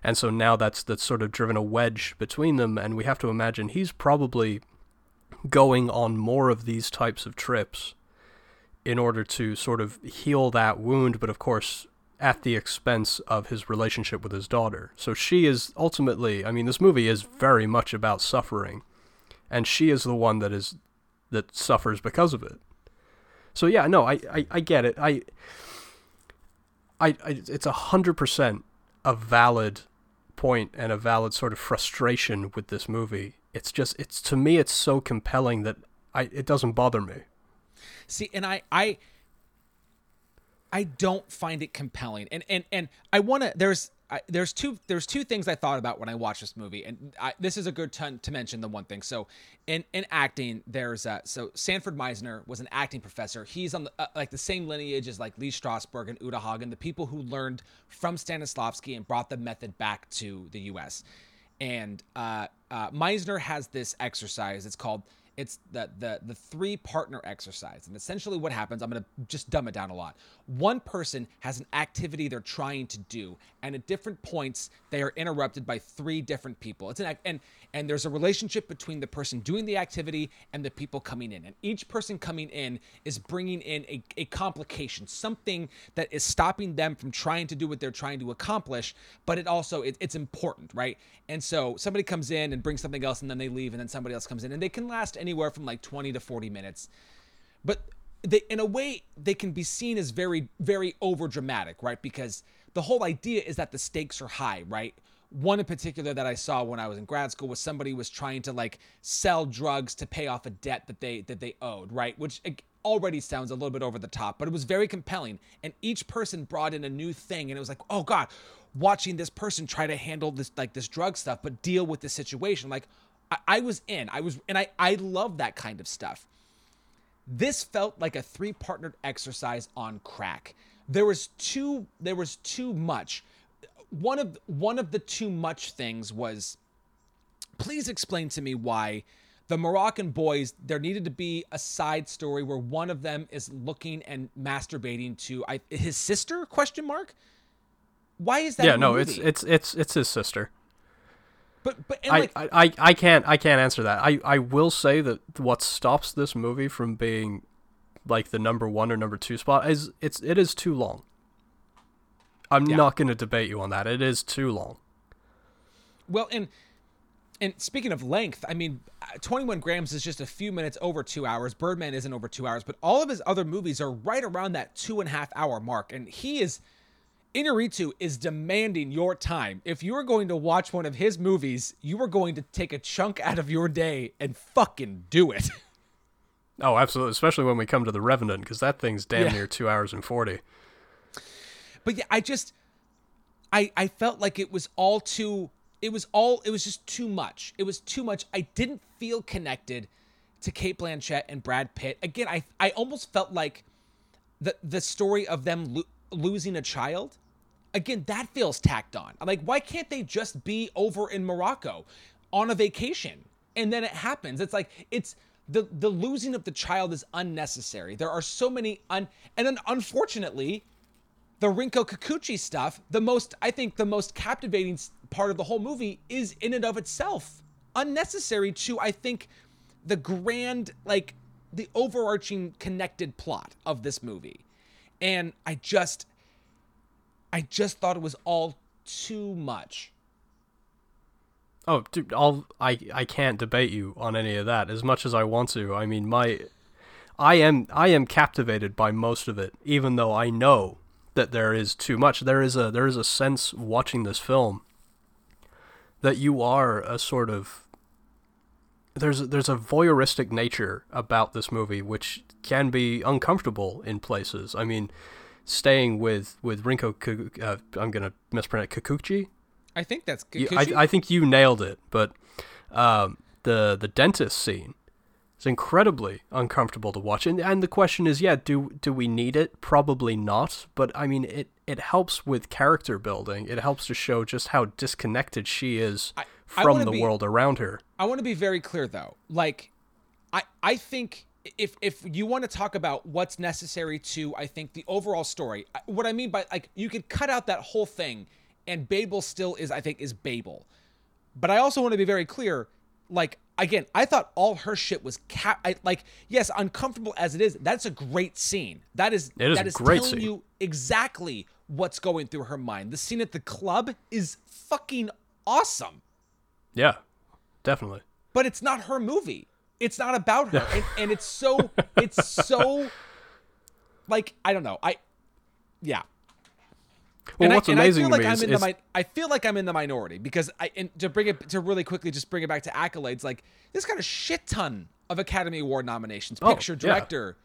and so now that's that's sort of driven a wedge between them. And we have to imagine he's probably going on more of these types of trips in order to sort of heal that wound, but of course at the expense of his relationship with his daughter. So she is ultimately, I mean, this movie is very much about suffering, and she is the one that is that suffers because of it. So yeah, no, I I, I get it. I, I I it's a hundred percent a valid point and a valid sort of frustration with this movie. It's just it's to me it's so compelling that I it doesn't bother me. See, and I I I don't find it compelling. And and and I want to there's I, there's two there's two things I thought about when I watched this movie, and I, this is a good time to mention the one thing. So, in in acting, there's uh, so Sanford Meisner was an acting professor. He's on the, uh, like the same lineage as like Lee Strasberg and Uta Hagen, the people who learned from Stanislavski and brought the method back to the U.S. And uh, uh, Meisner has this exercise. It's called it's the the the three partner exercise. And essentially what happens i'm going to just dumb it down a lot. One person has an activity they're trying to do and at different points they are interrupted by three different people. It's an act and and there's a relationship between the person doing the activity and the people coming in and each person coming in is bringing in a, a complication something that is stopping them from trying to do what they're trying to accomplish but it also it, it's important right and so somebody comes in and brings something else and then they leave and then somebody else comes in and they can last anywhere from like 20 to 40 minutes. But they in a way they can be seen as very very over dramatic, right? Because the whole idea is that the stakes are high, right? One in particular that I saw when I was in grad school was somebody was trying to like sell drugs to pay off a debt that they that they owed, right? Which already sounds a little bit over the top, but it was very compelling. And each person brought in a new thing, and it was like, oh god, watching this person try to handle this like this drug stuff, but deal with the situation, like I, I was in. I was, and I I love that kind of stuff. This felt like a three partnered exercise on crack. There was too there was too much. One of one of the too much things was please explain to me why the Moroccan boys there needed to be a side story where one of them is looking and masturbating to I, his sister question mark why is that yeah no movie? it's it's it's it's his sister but but I, like, I, I I can't I can't answer that. I I will say that what stops this movie from being like the number one or number two spot is it's it is too long. I'm yeah. not going to debate you on that. It is too long. Well, and and speaking of length, I mean, 21 grams is just a few minutes over two hours. Birdman isn't over two hours, but all of his other movies are right around that two and a half hour mark, and he is Inarritu is demanding your time. If you are going to watch one of his movies, you are going to take a chunk out of your day and fucking do it. [LAUGHS] Oh, absolutely. Especially when we come to The Revenant, because that thing's damn yeah. near two hours and 40. But yeah, I just, I, I felt like it was all too, it was all, it was just too much. It was too much. I didn't feel connected to Cate Blanchett and Brad Pitt. Again, I, I almost felt like the, the story of them lo- losing a child again, that feels tacked on. I'm like, why can't they just be over in Morocco on a vacation? And then it happens. It's like it's the the losing of the child is unnecessary. There are so many un and then unfortunately, the Rinko Kikuchi stuff, the most I think the most captivating part of the whole movie is in and of itself unnecessary to I think the grand like the overarching connected plot of this movie. And I just I just thought it was all too much. Oh, dude, I'll, I I can't debate you on any of that as much as I want to. I mean, my I am I am captivated by most of it, even though I know that there is too much. There is a there is a sense watching this film that you are a sort of there's there's a voyeuristic nature about this movie which can be uncomfortable in places. I mean, staying with with Rinko, uh, I'm gonna mispronounce Kikuchi. I think that's Kikuchi? I, I think you nailed it, but um, the the dentist scene is incredibly uncomfortable to watch. And and the question is, yeah, do do we need it? Probably not. But I mean, it it helps with character building. It helps to show just how disconnected she is I from wanna the be- world around her. I want to be very clear though. Like I I think if if you want to talk about what's necessary to I think the overall story, what I mean by like you could cut out that whole thing and Babel still is I think is Babel. But I also want to be very clear like again, I thought all her shit was cap I, like yes, uncomfortable as it is, that's a great scene. That is It is that is telling scene. you exactly what's going through her mind. The scene at the club is fucking awesome Yeah, definitely. but it's not her movie. It's not about her, [LAUGHS] and, and it's so it's so like I don't know. I yeah. Well, and what's I, and amazing I feel like I'm is, in the is mi- I feel like I'm in the minority because I and to bring it to really quickly just bring it back to accolades like this got a shit ton of Academy Award nominations, Oh, picture, yeah. director.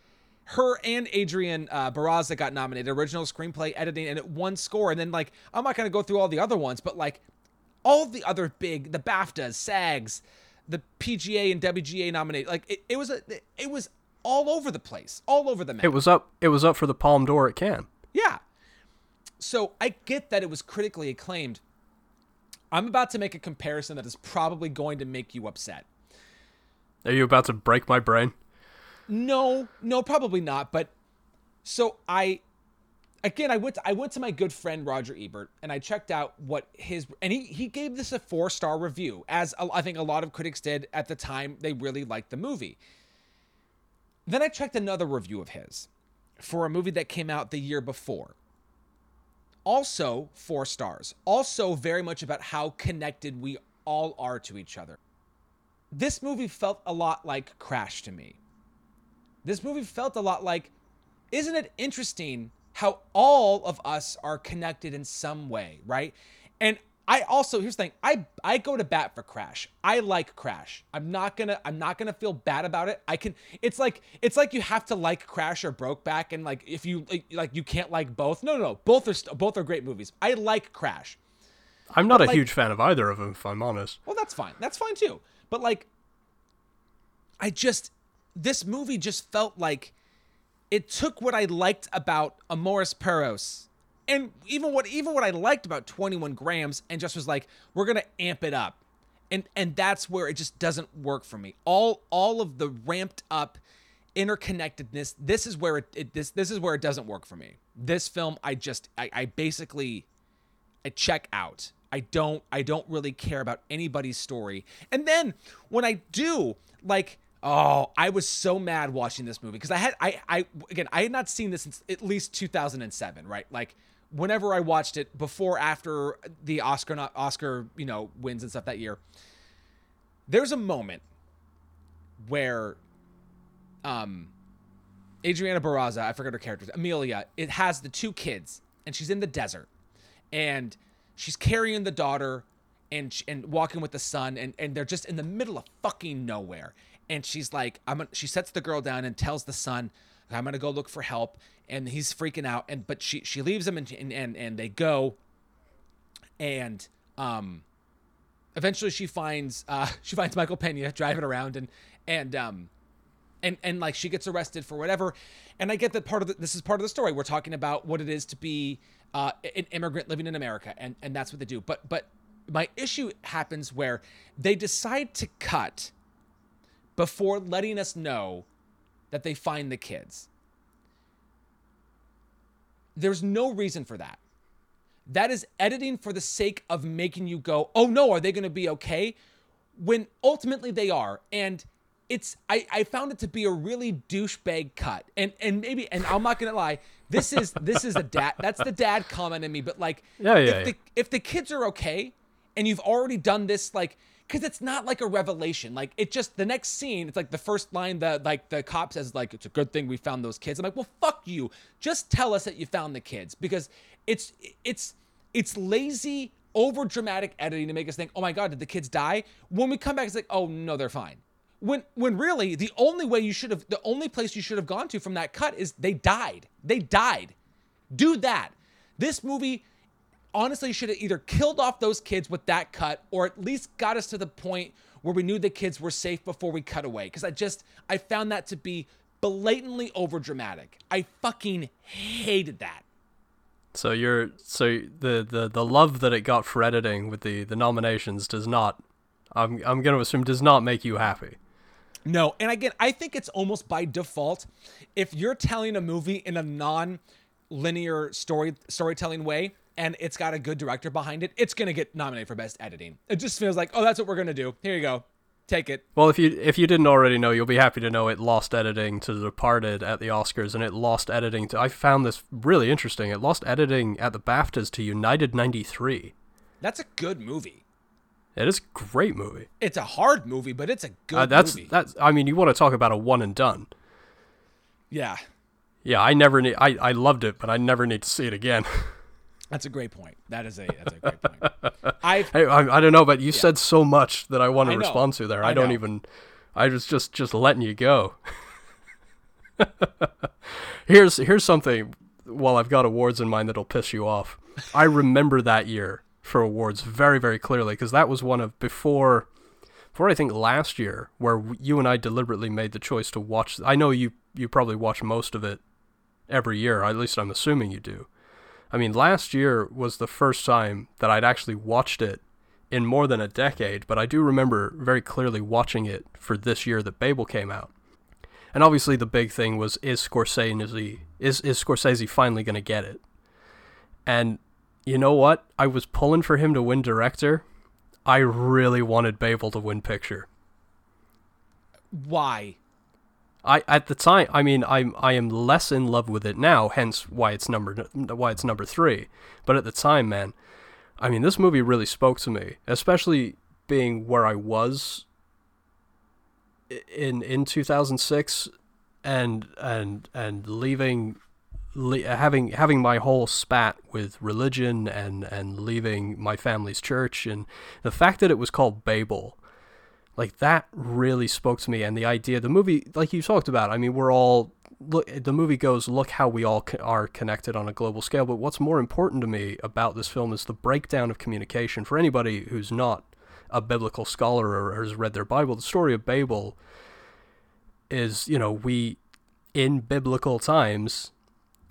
Her and Adrian uh, Barraza got nominated, original screenplay, editing, and won score. And then like I'm not gonna go through all the other ones, but like all the other big, the BAFTAs, SAGs, the PGA and WGA nominated, like it, it was a it was all over the place, all over the map. it was up. It was up for the Palme d'Or at Cannes. Yeah. So I get that it was critically acclaimed. I'm about to make a comparison that is probably going to make you upset. Are you about to break my brain? No, no, probably not. But so I, again, I went to, I went to my good friend Roger Ebert and I checked out what his and he he gave this a four star review as a- I think a lot of critics did at the time. They really liked the movie. Then I checked another review of his for a movie that came out the year before. Also four stars. Also very much about how connected we all are to each other. This movie felt a lot like Crash to me this movie felt a lot like isn't it interesting how all of us are connected in some way right and i also here's the thing. I i go to bat for crash. I like crash. I'm not gonna i'm not gonna feel bad about it. I can it's like it's like you have to like crash or brokeback and like if you like, like you can't like both. No no no. Both are st- both are great movies. I like crash. I'm not a like- huge fan of either of them, if I'm honest. well, that's fine. That's fine too. But like, I just this movie just felt like it took what I liked about Amores Perros, and even what even what I liked about Twenty One Grams, and just was like, we're gonna amp it up, and and that's where it just doesn't work for me. All all of the ramped up interconnectedness. This is where it, it this this is where it doesn't work for me. This film, I just I, I basically I check out. I don't I don't really care about anybody's story. And then when I do, like, oh, I was so mad watching this movie because I had I I again, I had not seen this since at least 2007, right? Like whenever I watched it before after the Oscar Oscar, you know, wins and stuff that year. There's a moment where um Adriana Barraza, I forget her character, Amelia, it has the two kids and she's in the desert and she's carrying the daughter and and walking with the son and and they're just in the middle of fucking nowhere and she's like I'm gonna, she sets the girl down and tells the son I'm to go look for help. And he's freaking out. And but she she leaves him and and and, and they go. And um eventually she finds uh [LAUGHS] she finds Michael Pena driving around and and um and and like she gets arrested for whatever. And i get that part of the, this is part of the story. We're talking about what it is to be uh, an immigrant living in america. And and that's what they do. But but my issue happens where they decide to cut before letting us know that they find the kids. There's no reason for that. That is editing for the sake of making you go oh no are they going to be okay? When ultimately they are and it's I, I found it to be a really douchebag cut. And and maybe and i'm not gonna lie this is this is a dad that's the dad comment in me but like Yeah, yeah, if the if the kids are okay and you've already done this like because it's not like a revelation like it just the next scene it's like the first line that like the cop says like it's a good thing we found those kids i'm like well fuck you just tell us that you found the kids because it's it's it's lazy over dramatic editing to make us think oh my god did the kids die when we come back it's like oh no they're fine When when really the only way you should have the only place you should have gone to from that cut is they died. They died. Do that. This movie honestly should have either killed off those kids with that cut or at least got us to the point where we knew the kids were safe before we cut away because I just I found that to be blatantly overdramatic. I fucking hated that. So you're so the, the the love that it got for editing with the the nominations does not I'm I'm going to assume does not make you happy. No, and again, I think it's almost by default if you're telling a movie in a non-linear story storytelling way and it's got a good director behind it, it's going to get nominated for best editing. It just feels like, "Oh, that's what we're going to do. Here you go. Take it." Well, if you if you didn't already know, you'll be happy to know it lost editing to The Departed at the Oscars, and it lost editing to. I found this really interesting. It lost editing at the BAFTAs to United '93. That's a good movie. It is a great movie. It's a hard movie, but it's a good Uh, that's movie. that's. I mean, you want to talk about a one and done. yeah. Yeah, I never need. I I loved it, but I never need to see it again. [LAUGHS] That's a great point. That is a that's a great point. [LAUGHS] I've Hey, I, I don't know, but you said so much that I want to know. respond to there. I, I don't know. even. I was just just letting you go. [LAUGHS] here's here's something. While I've got awards in mind that'll piss you off, I remember that year for awards very very clearly because that was one of before. Before I think last year, where you and I deliberately made the choice to watch. I know you you probably watch most of it every year. At least I'm assuming you do. I mean, last year was the first time that I'd actually watched it in more than a decade, but I do remember very clearly watching it for this year that Babel came out. And obviously the big thing was is Scorsese is is Scorsese finally going to get it? And you know what? I was pulling for him to win director. I really wanted Babel to win picture. why? I at the time, I mean, I'm I am less in love with it now, hence why it's number why it's number three. But at the time, man, I mean, this movie really spoke to me, especially being where I was in in 2006, and and and leaving, le- having having my whole spat with religion and and leaving my family's church, and the fact that it was called Babel like that really spoke to me and the idea the movie like you talked about i mean we're all look the movie goes look how we all co- are connected on a global scale. But what's more important to me about this film is the breakdown of communication. For anybody who's not a biblical scholar or has read their bible the story of babel is you know we in biblical times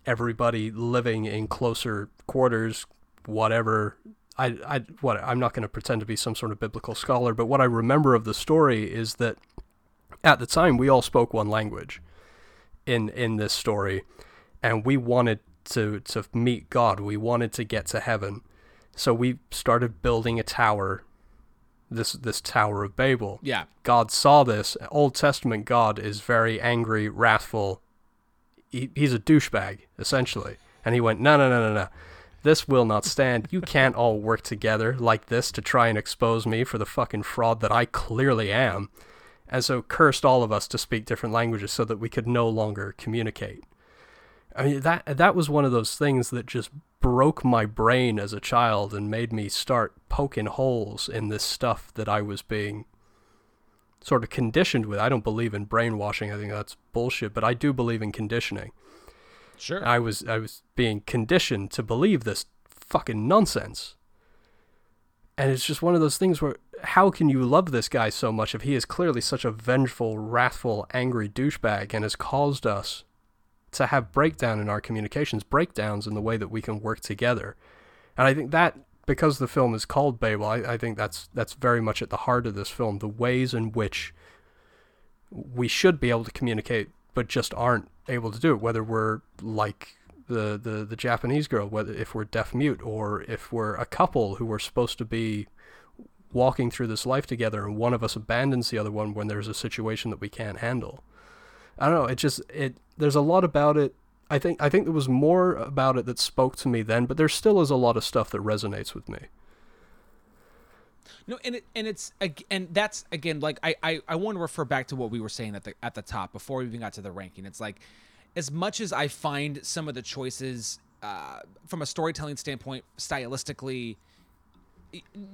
everybody living in closer quarters whatever I, I what I'm not going to pretend to be some sort of biblical scholar, but what I remember of the story is that at the time we all spoke one language in in this story, and we wanted to to meet God. We wanted to get to heaven, so we started building a tower. This this Tower of Babel. Yeah. God saw this. Old Testament God is very angry, wrathful. He, he's a douchebag essentially, and he went, no, no, no, no, no. This will not stand. You can't all work together like this to try and expose me for the fucking fraud that I clearly am. And so cursed all of us to speak different languages so that we could no longer communicate. I mean that that was one of those things that just broke my brain as a child and made me start poking holes in this stuff that I was being sort of conditioned with. I don't believe in brainwashing. I think that's bullshit, but I do believe in conditioning. Sure. I was I was being conditioned to believe this fucking nonsense. And it's just one of those things where how can you love this guy so much if he is clearly such a vengeful, wrathful, angry douchebag and has caused us to have breakdown in our communications, breakdowns in the way that we can work together. And I think that because the film is called Babel, I, I think that's that's very much at the heart of this film, the ways in which we should be able to communicate but just aren't able to do it, whether we're like the, the, the Japanese girl, whether if we're deaf mute or if we're a couple who are supposed to be walking through this life together and one of us abandons the other one when there's a situation that we can't handle. I don't know, it just it there's a lot about it. I think I think there was more about it that spoke to me then, but there still is a lot of stuff that resonates with me. No, and it and it's and that's again like I, I I want to refer back to what we were saying at the at the top before we even got to the ranking. It's like as much as I find some of the choices uh, from a storytelling standpoint stylistically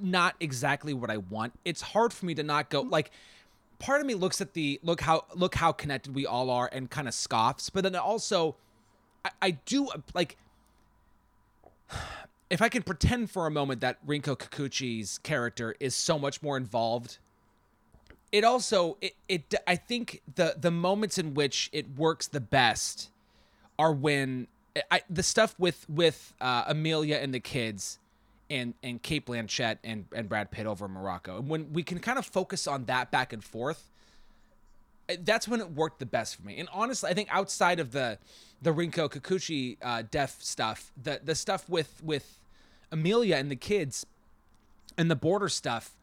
not exactly what I want. It's hard for me to not go like part of me looks at the look how look how connected we all are and kind of scoffs, but then also I, I do like if I can pretend for a moment that Rinko Kikuchi's character is so much more involved, it also it, it I think the the moments in which it works the best are when I, the stuff with with uh, Amelia and the kids and and Cate Blanchett and and Brad Pitt over Morocco. And when we can kind of focus on that back and forth, that's when it worked the best for me. And honestly, I think outside of the the Rinko Kikuchi uh, deaf stuff, the the stuff with with Amelia and the kids and the border stuff,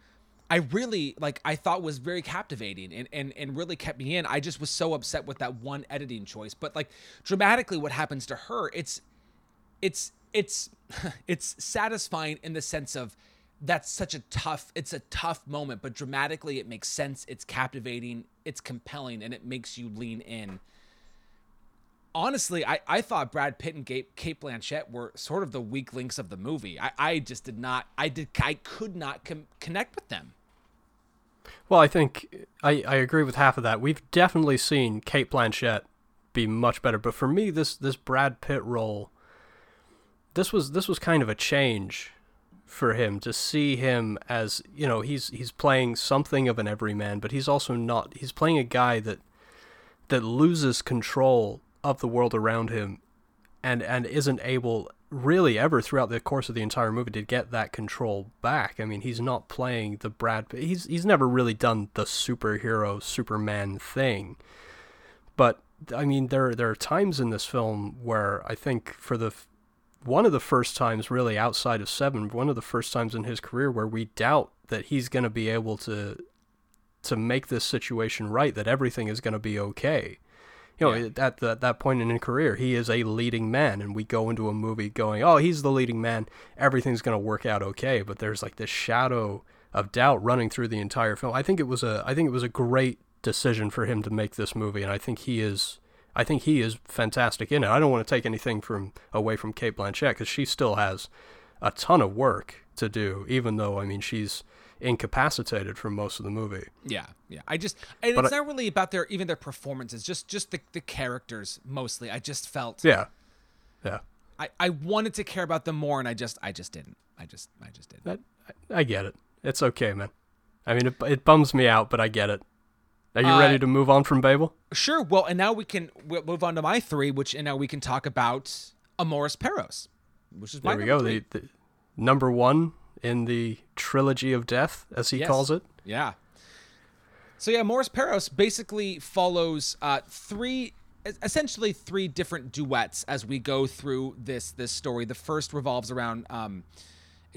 I really like I thought was very captivating and, and and really kept me in. I just was so upset with that one editing choice. But like dramatically what happens to her, it's it's it's [LAUGHS] it's satisfying in the sense of that's such a tough it's a tough moment, but dramatically it makes sense, it's captivating, it's compelling, and it makes you lean in honestly, I, I thought Brad Pitt and Kate, Cate Blanchett were sort of the weak links of the movie. I, I just did not, I did, I could not com- connect with them. Well, I think I, I agree with half of that. We've definitely seen Cate Blanchett be much better, but for me, this this Brad Pitt role, this was this was kind of a change for him to see him as you know he's he's playing something of an everyman, but he's also not. He's playing a guy that that loses control of the world around him and and isn't able really ever throughout the course of the entire movie to get that control back. I mean, he's not playing the Brad he's he's never really done the superhero Superman thing. But I mean, there there are times in this film where I think for the one of the first times really outside of 7, one of the first times in his career where we doubt that he's going to be able to to make this situation right, that everything is going to be okay you know, yeah. at the, that point in his career, he is a leading man, and we go into a movie going, "Oh, he's the leading man. Everything's going to work out okay." But there's like this shadow of doubt running through the entire film. I think it was a I think it was a great decision for him to make this movie, and I think he is I think he is fantastic in it. I don't want to take anything from away from Cate Blanchett because she still has a ton of work to do, even though I mean she's incapacitated for most of the movie. Yeah, yeah. I just and but it's I, not really about their even their performances, just just the the characters mostly. I just felt Yeah. Yeah. I I wanted to care about them more and I just I just didn't. I just I just didn't. I, I get it. It's okay, man. I mean, it, it bums me out, but I get it. Are you uh, ready to move on from Babel? Sure. Well, and now we can we'll move on to my three, which and now we can talk about Amores Perros, which is there we go. The, the, number one in the trilogy of death, as he yes. calls it. Yeah. So yeah, Amores Perros basically follows uh, three, essentially three different duets as we go through this this story. The first revolves around um,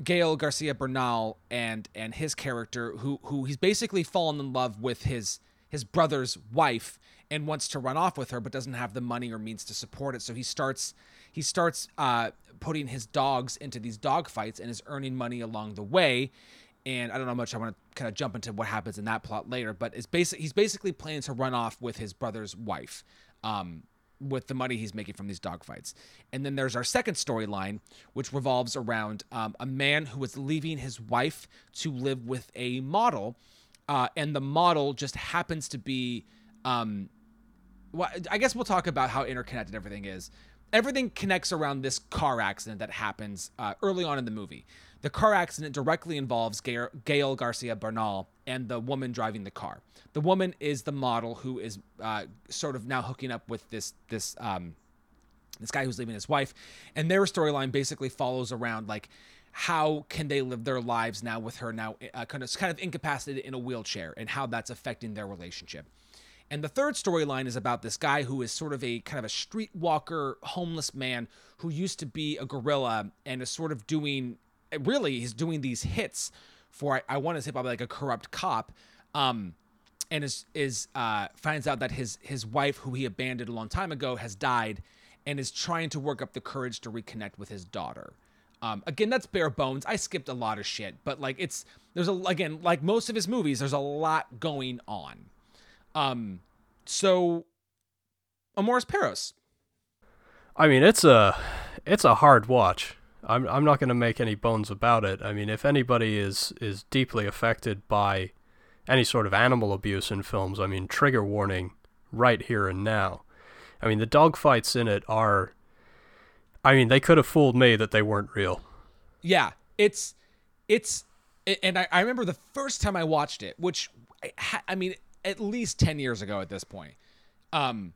Gael Garcia Bernal and and his character, who who he's basically fallen in love with his his brother's wife and wants to run off with her, but doesn't have the money or means to support it. So he starts he starts uh, putting his dogs into these dog fights and is earning money along the way. And I don't know much I want to kind of jump into what happens in that plot later, but it's basic. He's basically planning to run off with his brother's wife. Um, with the money he's making from these dog fights. And then there's our second storyline, which revolves around um, a man who is leaving his wife to live with a model. Uh, and the model just happens to be, um, well, I guess we'll talk about how interconnected everything is everything connects around this car accident that happens uh, early on in the movie. The car accident directly involves Gael Garcia Bernal and the woman driving the car. The woman is the model who is uh, sort of now hooking up with this this um, this guy who's leaving his wife, and their storyline basically follows around like how can they live their lives now with her now uh, kind of kind of incapacitated in a wheelchair and how that's affecting their relationship. And the third storyline is about this guy who is sort of a kind of a streetwalker, homeless man who used to be a gorilla and is sort of doing, really, he's doing these hits for, I, I want to say probably like a corrupt cop. Um, and is is uh, finds out that his his wife, who he abandoned a long time ago, has died, and is trying to work up the courage to reconnect with his daughter. Um, again, that's bare bones. I skipped a lot of shit, but like it's there's a again like most of his movies, there's a lot going on. Um, so Amores Perros. I mean, it's a it's a hard watch. I'm I'm not going to make any bones about it. I mean, if anybody is is deeply affected by any sort of animal abuse in films. I mean, trigger warning right here and now. I mean, the dogfights in it are. I mean, they could have fooled me that they weren't real. Yeah, it's it's and I, I remember the first time I watched it, which I, I mean at least ten years ago at this point. Um,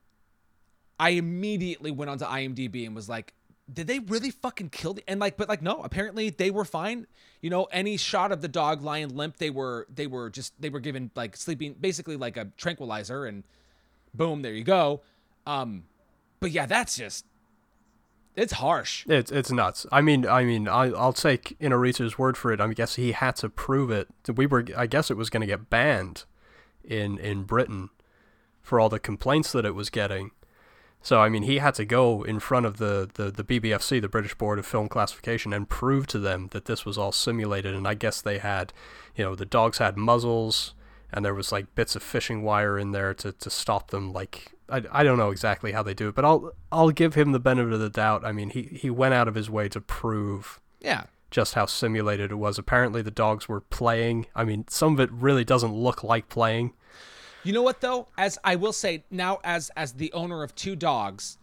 I immediately went onto IMDb and was like, did they really fucking kill the and like but like no apparently they were fine you know any shot of the dog lying limp they were they were just they were given like sleeping basically like a tranquilizer and boom there you go um but yeah that's just it's harsh It's it's nuts. I mean, I mean, I, I'll take Inarritu's word for it. I guess he had to prove it. We were, I guess, it was going to get banned in in Britain for all the complaints that it was getting. So I mean, he had to go in front of the, the, the BBFC, the British Board of Film Classification, and prove to them that this was all simulated. And I guess they had, you know, the dogs had muzzles, and there was like bits of fishing wire in there to, to stop them. Like I, I don't know exactly how they do it, but I'll I'll give him the benefit of the doubt. I mean, he he went out of his way to prove yeah just how simulated it was. Apparently, the dogs were playing. I mean, some of it really doesn't look like playing. You know what though? As I will say now, as as the owner of two dogs,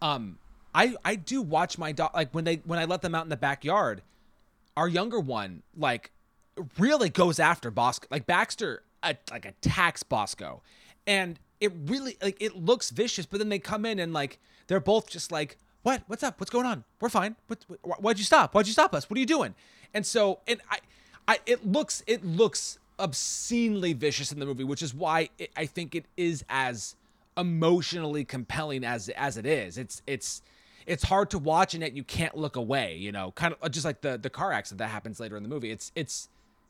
um, I I do watch my dog like when they when I let them out in the backyard. Our younger one like really goes after Bosco. Like Baxter uh, like attacks Bosco, and it really like it looks vicious. But then they come in and like they're both just like, "What? What's up? What's going on? We're fine. What, what, why'd you stop? Why'd you stop us? What are you doing?" And so and I, I it looks it looks obscenely vicious in the movie, which is why it, I think it is as emotionally compelling as as it is. It's it's it's hard to watch and yet you can't look away. You know, kind of uh, just like the the car accident that happens later in the movie. It's it's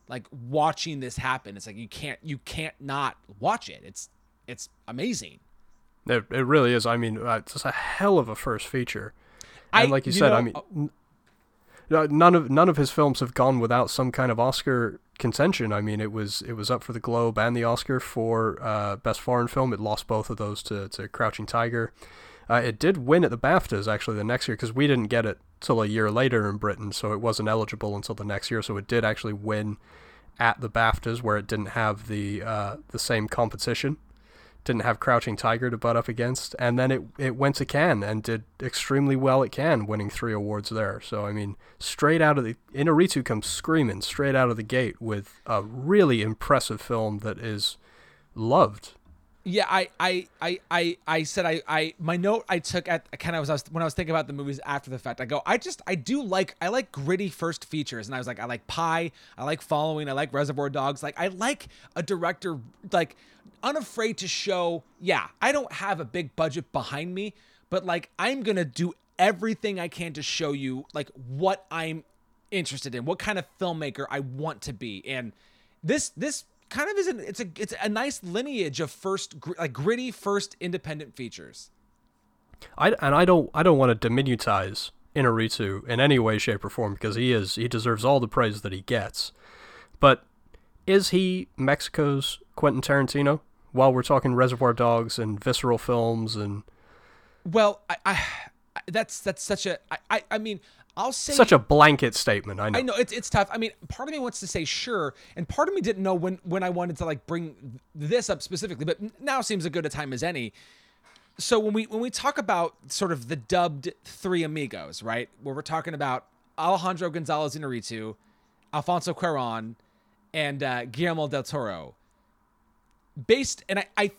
like watching this happen. It's like you can't you can't not watch it. It's it's amazing. It it really is. I mean, uh, it's a hell of a first feature. I- And like you, you said, know, I mean, n- none of none of his films have gone without some kind of Oscar contention. I mean, it was it was up for the Globe and the Oscar for uh, best foreign film. It lost both of those to, to Crouching Tiger. Uh, it did win at the BAFTAs actually the next year because we didn't get it till a year later in Britain, so it wasn't eligible until the next year. So it did actually win at the BAFTAs where it didn't have the uh, the same competition didn't have Crouching Tiger to butt up against, and then it it went to Cannes and did extremely well at Cannes, winning three awards there. So I mean, straight out of the Inarritu comes screaming straight out of the gate with a really impressive film that is loved. Yeah, I, I, I, I, I said I, I, my note I took at kind of was when I was thinking about the movies after the fact. I go, I just, I do like, I like gritty first features, and I was like, I like Pie, I like Following, I like Reservoir Dogs, like I like a director like unafraid to show, yeah, I don't have a big budget behind me, but like I'm gonna do everything I can to show you like what I'm interested in, what kind of filmmaker I want to be, and this, this kind of is an it's a it's a nice lineage of first gr- like gritty first independent features. I and I don't I don't want to diminutize Inarritu in any way, shape, or form because he is he deserves all the praise that he gets. But is he Mexico's Quentin Tarantino? While we're talking Reservoir Dogs and visceral films and Well, I, I that's that's such a I I, I mean I'll say such a blanket statement, I know. I know it's it's tough. I mean, part of me wants to say sure, and part of me didn't know when when I wanted to like bring this up specifically, but now seems as good a time as any. So when we when we talk about sort of the dubbed three amigos, right, where we're talking about Alejandro Gonzalez Inarritu, Alfonso Cuarón, and uh, Guillermo del Toro, based, and I, I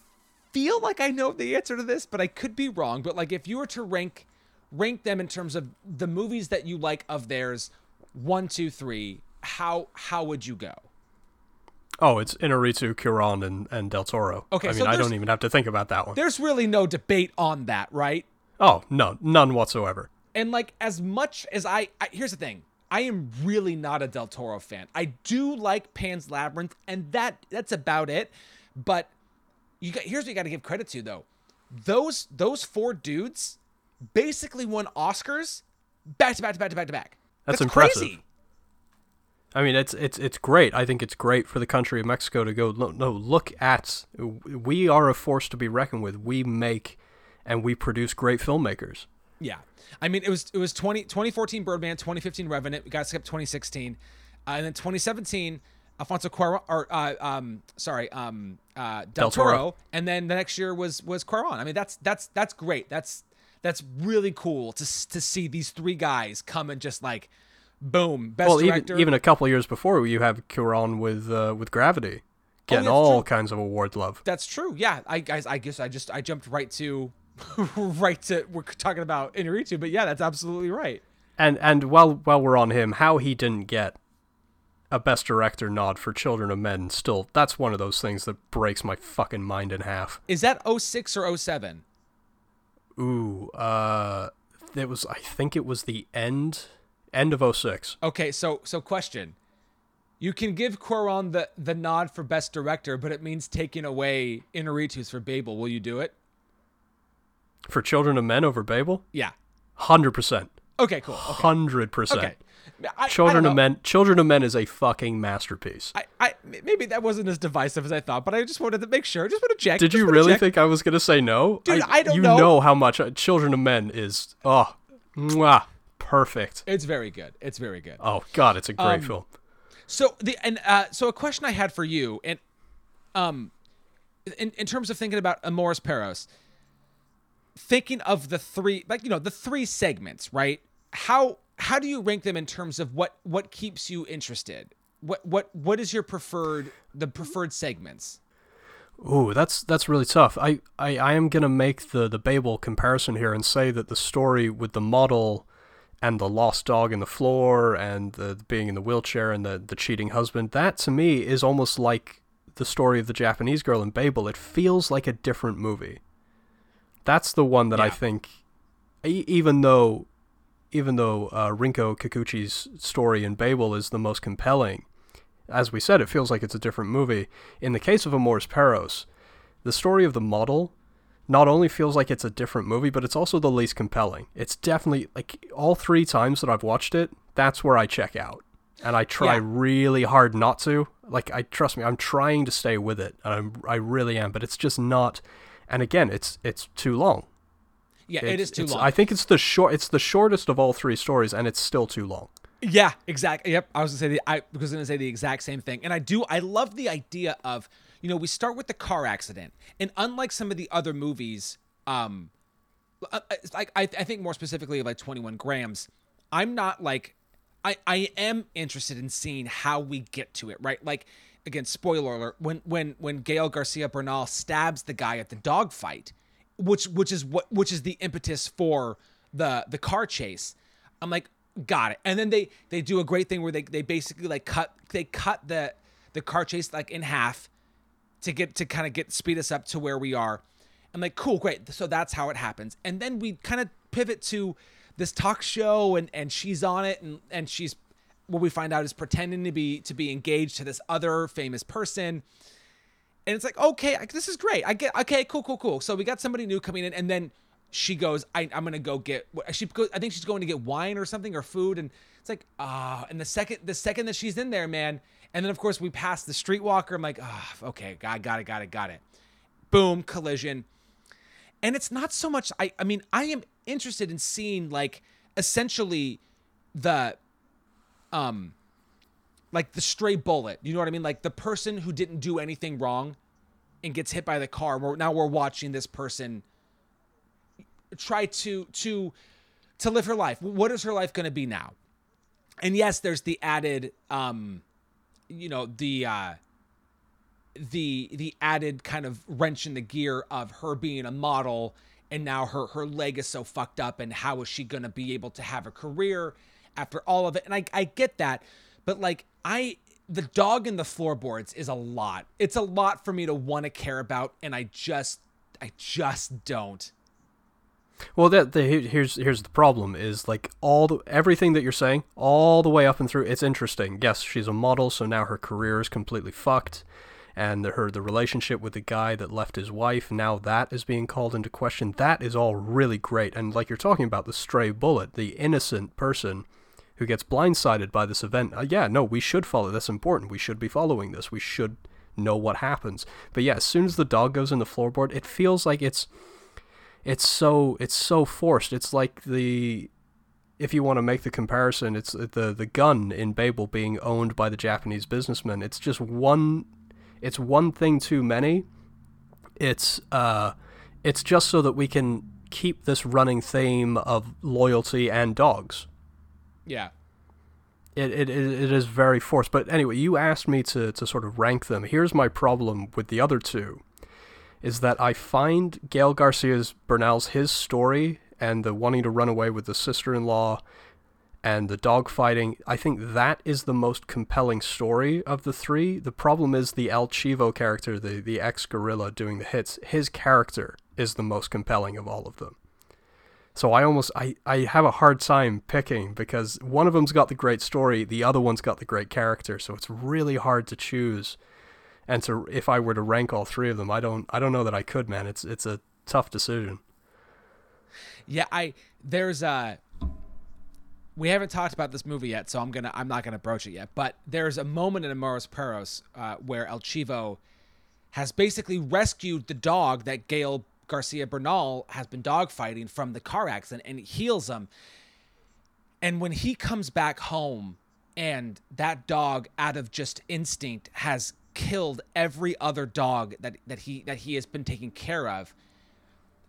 feel like I know the answer to this, but I could be wrong. But like, if you were to rank rank them in terms of the movies that you like of theirs, one, two, three, how how would you go? Oh, it's Inarritu, Cuarón, and, and Del Toro. Okay, I so mean, I don't even have to think about that one. There's really no debate on that, right? Oh, no, none whatsoever. And like as much as I, I here's the thing. I am really not a Del Toro fan. I do like Pan's Labyrinth and that that's about it. But you got here's what you got to give credit to though. Those those four dudes basically won Oscars back to back to back to back to back. That's impressive. Crazy. I mean, it's it's it's great. I think it's great for the country of Mexico to go. No, no, look at we are a force to be reckoned with. We make and we produce great filmmakers. Yeah. I mean, it was it was 20, 2014 Birdman, 2015 Revenant. We got to skip 2016. Uh, and then 2017, Alfonso Cuarón, or uh, um, sorry, um, uh, Del, Del Toro. Toro, and then the next year was was Cuarón. I mean, that's that's that's great. That's that's really cool to to see these three guys come and just like, boom, best well, director. even even a couple years before, you have Cuarón with uh, with Gravity, getting that's all true. kinds of award love. That's true. Yeah, I guys, I guess I just I jumped right to, [LAUGHS] right to we're talking about Inarritu, but yeah, that's absolutely right. And and while while we're on him, how he didn't get a Best Director nod for Children of Men, still that's one of those things that breaks my fucking mind in half. Is that 06 or 07? Ooh, uh, it was I think it was the end end of 06. Okay, so so question. You can give Cuarón the the nod for best director, but it means taking away Inarritu's for Babel. Will you do it? For Children of Men over Babel? Yeah. 100%. Okay, cool. Okay. 100%. Okay. I, Children I of. Men Children of Men is a fucking masterpiece. I, I maybe that wasn't as divisive as I thought, but I just wanted to make sure. I Just want to check. Did you really check. think I was going to say no? Dude, I don't you know. know how much uh, Children of Men is oh, mwah, perfect. it's very good? It's very good. Oh god, it's a great Um, film. So the and uh, so a question I had for you, and um, in in terms of thinking about Amores Perros, thinking of the three, like you know, the three segments, right? How how do you rank them in terms of what what keeps you interested? What what what is your preferred the preferred segments? Ooh, that's that's really tough. I, I, I am gonna make the, the Babel comparison here and say that the story with the model and the lost dog in the floor and the being in the wheelchair and the, the cheating husband, that to me is almost like the story of the Japanese girl in Babel. It feels like a different movie. That's the one that I think, e- even though, even though uh, Rinko Kikuchi's story in Babel is the most compelling, as we said, it feels like it's a different movie. In the case of Amores Perros, the story of the model not only feels like it's a different movie, but it's also the least compelling. It's definitely like all three times that I've watched it, that's where I check out. And I try Yeah. really hard not to. Like I trust me, I'm trying to stay with it. And I'm, I really am, but it's just not and again, it's it's too long. Yeah, it It's- too long. I think it's the short it's the shortest of all three stories and it's still too long. Yeah, exactly. Yep, I was gonna say the I was gonna say the exact same thing, and I do. I love the idea of you know we start with the car accident, and unlike some of the other movies, um, uh, like I, I think more specifically of like Twenty One Grams, I'm not like I I am interested in seeing how we get to it, right? Like again, spoiler alert: when when when Gael Garcia Bernal stabs the guy at the dogfight, which which is what which is the impetus for the the car chase. I'm like, got it. And then they they do a great thing where they they basically like cut they cut the the car chase like in half to get to kind of get speed us up to where we are. I'm like, cool, great. So that's how it happens. And then we kind of pivot to this talk show and and she's on it and and she's what we find out is pretending to be to be engaged to this other famous person and it's like okay I- this is great. I get okay cool cool cool. So we got somebody new coming in and then she goes I, i'm gonna go get she goes i think she's going to get wine or something or food and it's like ah and the second the second that she's in there man and then of course we pass the streetwalker i'm like ah okay got, got it got it got it. Boom collision. And it's not so much i i mean i am interested in seeing like essentially the um like the stray bullet you know what i mean? Like the person who didn't do anything wrong and gets hit by the car we're, now we're watching this person try to to to live her life. What is her life going to be now? And yes there's the added um you know the uh the the added kind of wrench in the gear of her being a model and now her her leg is so fucked up and how is she going to be able to have a career after all of it? And I I get that but like I the dog in the floorboards is a lot it's a lot for me to want to care about and I just I just don't Well, that the, here's here's the problem is like all the everything that you're saying all the way up and through. It's interesting. Yes, she's a model, so now her career is completely fucked, and the, her the relationship with the guy that left his wife now that is being called into question. That is all really great, and like you're talking about the stray bullet, the innocent person who gets blindsided by this event. Uh, yeah, no, we should follow. That's important. We should be following this. We should know what happens. But yeah, as soon as the dog goes in the floorboard, it feels like it's it's so it's so forced. It's like the if you want to make the comparison, it's the the gun in Babel being owned by the Japanese businessman. It's just one. It's one thing too many. It's uh, it's just so that we can keep this running theme of loyalty and dogs. Yeah. It, it, it is very forced. But anyway, you asked me to, to sort of rank them. Here's my problem with the other two is that I find Gael Garcia's Bernal's his story and the wanting to run away with the sister-in-law and the dog fighting, I think that is the most compelling story of the three. The problem is the El Chivo character, the, the ex guerrilla doing the hits, his character is the most compelling of all of them. So I almost I, I have a hard time picking because one of them's got the great story, the other one's got the great character, so it's really hard to choose. And to if I were to rank all three of them, I don't I don't know that I could, man. It's it's a tough decision. Yeah, I there's a we haven't talked about this movie yet, so I'm gonna I'm not gonna broach it yet. But there's a moment in Amores Perros uh, where El Chivo has basically rescued the dog that Gael Garcia Bernal has been dogfighting from the car accident and he heals him. And when he comes back home and that dog out of just instinct has killed every other dog that, that he that he has been taking care of.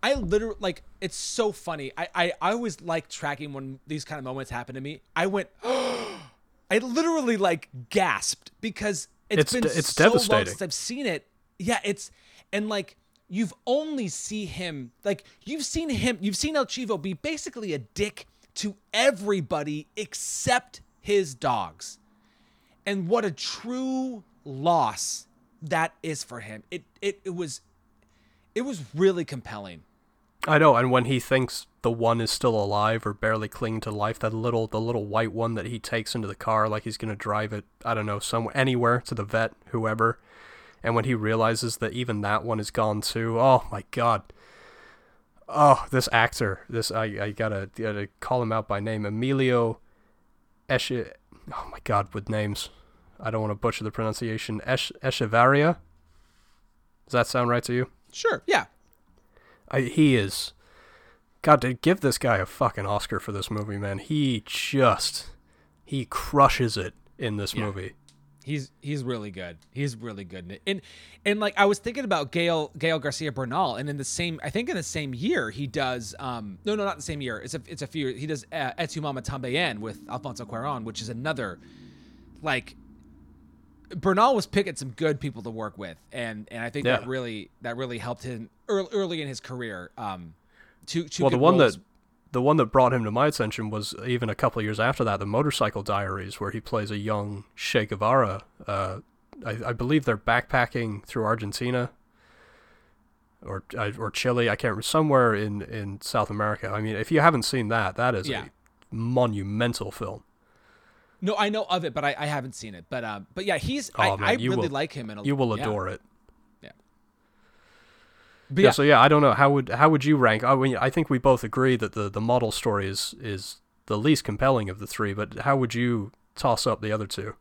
I literally like it's so funny. I, I, I always like tracking when these kind of moments happen to me. I went [GASPS] I literally like gasped because it's it's been it's so long devastating. since I've seen it. Yeah, it's and like you've only see him like you've seen him you've seen El Chivo be basically a dick to everybody except his dogs. And what a true loss that is for him. It it, it was it was really compelling. I know, and when he thinks the one is still alive or barely clinging to life, that little the little white one that he takes into the car like he's gonna drive it, I don't know, somewhere anywhere to the vet, whoever. And when he realizes that even that one is gone too, oh my god. Oh, this actor, this I, I gotta gotta call him out by name, Emilio Esche oh my god, with names. I don't want to butcher the pronunciation. Esh Echevarria? Does that sound right to you? Sure. Yeah. I, he is. God, to give this guy a fucking Oscar for this movie, man. He just he crushes it in this Yeah. movie. He's he's really good. He's really good. And and like I was thinking about Gael Gael Garcia Bernal, and in the same I think in the same year he does um no no not the same year it's a it's a few he does uh, Y Tu Mamá También with Alfonso Cuarón, which is another like Bernal was picking some good people to work with, and and I think that really that really helped him early, early in his career. Um, to to Well, the one roles. that the one that brought him to my attention was even a couple of years after that, the Motorcycle Diaries, where he plays a young Che Guevara. Uh, I, I believe they're backpacking through Argentina or or Chile. I can't remember somewhere in in South America. I mean, if you haven't seen that, that is Yeah. a monumental film. no I know of it, but I, I haven't seen it. But um but yeah he's Oh, I, man, I really will- like him in a, You will yeah. adore it. Yeah. yeah, So yeah, I don't know how would how would you rank? I mean, I think we both agree that the the model story is is the least compelling of the three. But how would you toss up the other two?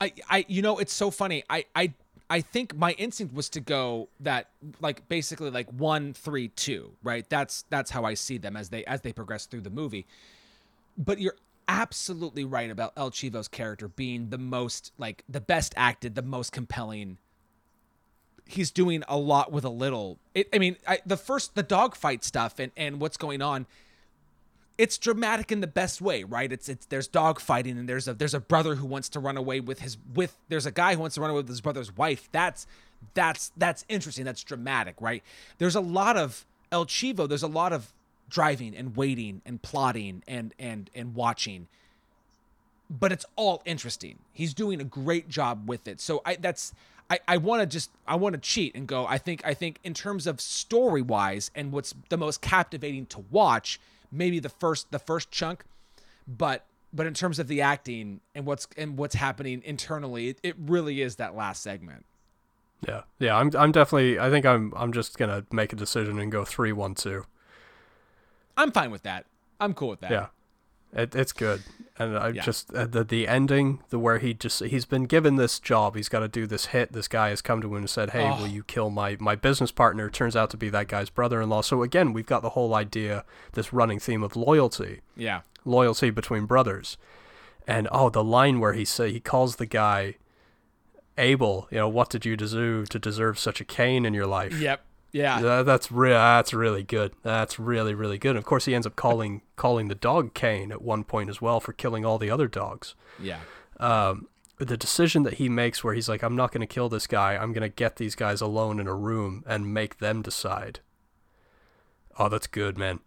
I, I, you know, it's so funny. I, I, I think my instinct was to go that like basically like one, three, two, right? That's that's how I see them as they as they progress through the movie. But you're absolutely right about El Chivo's character being the most like the best acted, the most compelling. He's doing a lot with a little. It, I mean, I, the first the dogfight stuff and and what's going on it's dramatic in the best way, right? It's it's there's dog fighting and there's a there's a brother who wants to run away with his with there's a guy who wants to run away with his brother's wife. That's that's that's interesting. That's dramatic, right? There's a lot of El Chivo. There's a lot of driving and waiting and plotting and and and watching. But it's all interesting. He's doing a great job with it. So I that's I, I want to just I want to cheat and go. I think I think in terms of story wise and what's the most captivating to watch, maybe the first the first chunk, but but in terms of the acting and what's and what's happening internally, it, it really is that last segment. Yeah, yeah. I'm I'm definitely. I think I'm I'm just gonna make a decision and go three one two. I'm fine with that. I'm cool with that. Yeah, it, it's good, and I Yeah. just uh, the the ending, the where he just he's been given this job, he's got to do this hit. This guy has come to him and said, "Hey, Oh. will you kill my my business partner?" Turns out to be that guy's brother-in-law. So again, we've got the whole idea, this running theme of loyalty. Yeah. loyalty between brothers. And oh, the line where he say he calls the guy Abel, you know, what did you do to deserve such a Cain in your life? Yep. Yeah. That, that's real. That's really good. That's really really good. And Of course, he ends up calling calling the dog Cain at one point as well for killing all the other dogs. Yeah. Um, the decision that he makes, where he's like, "I'm not going to kill this guy. I'm going to get these guys alone in a room and make them decide." Oh, that's good, man.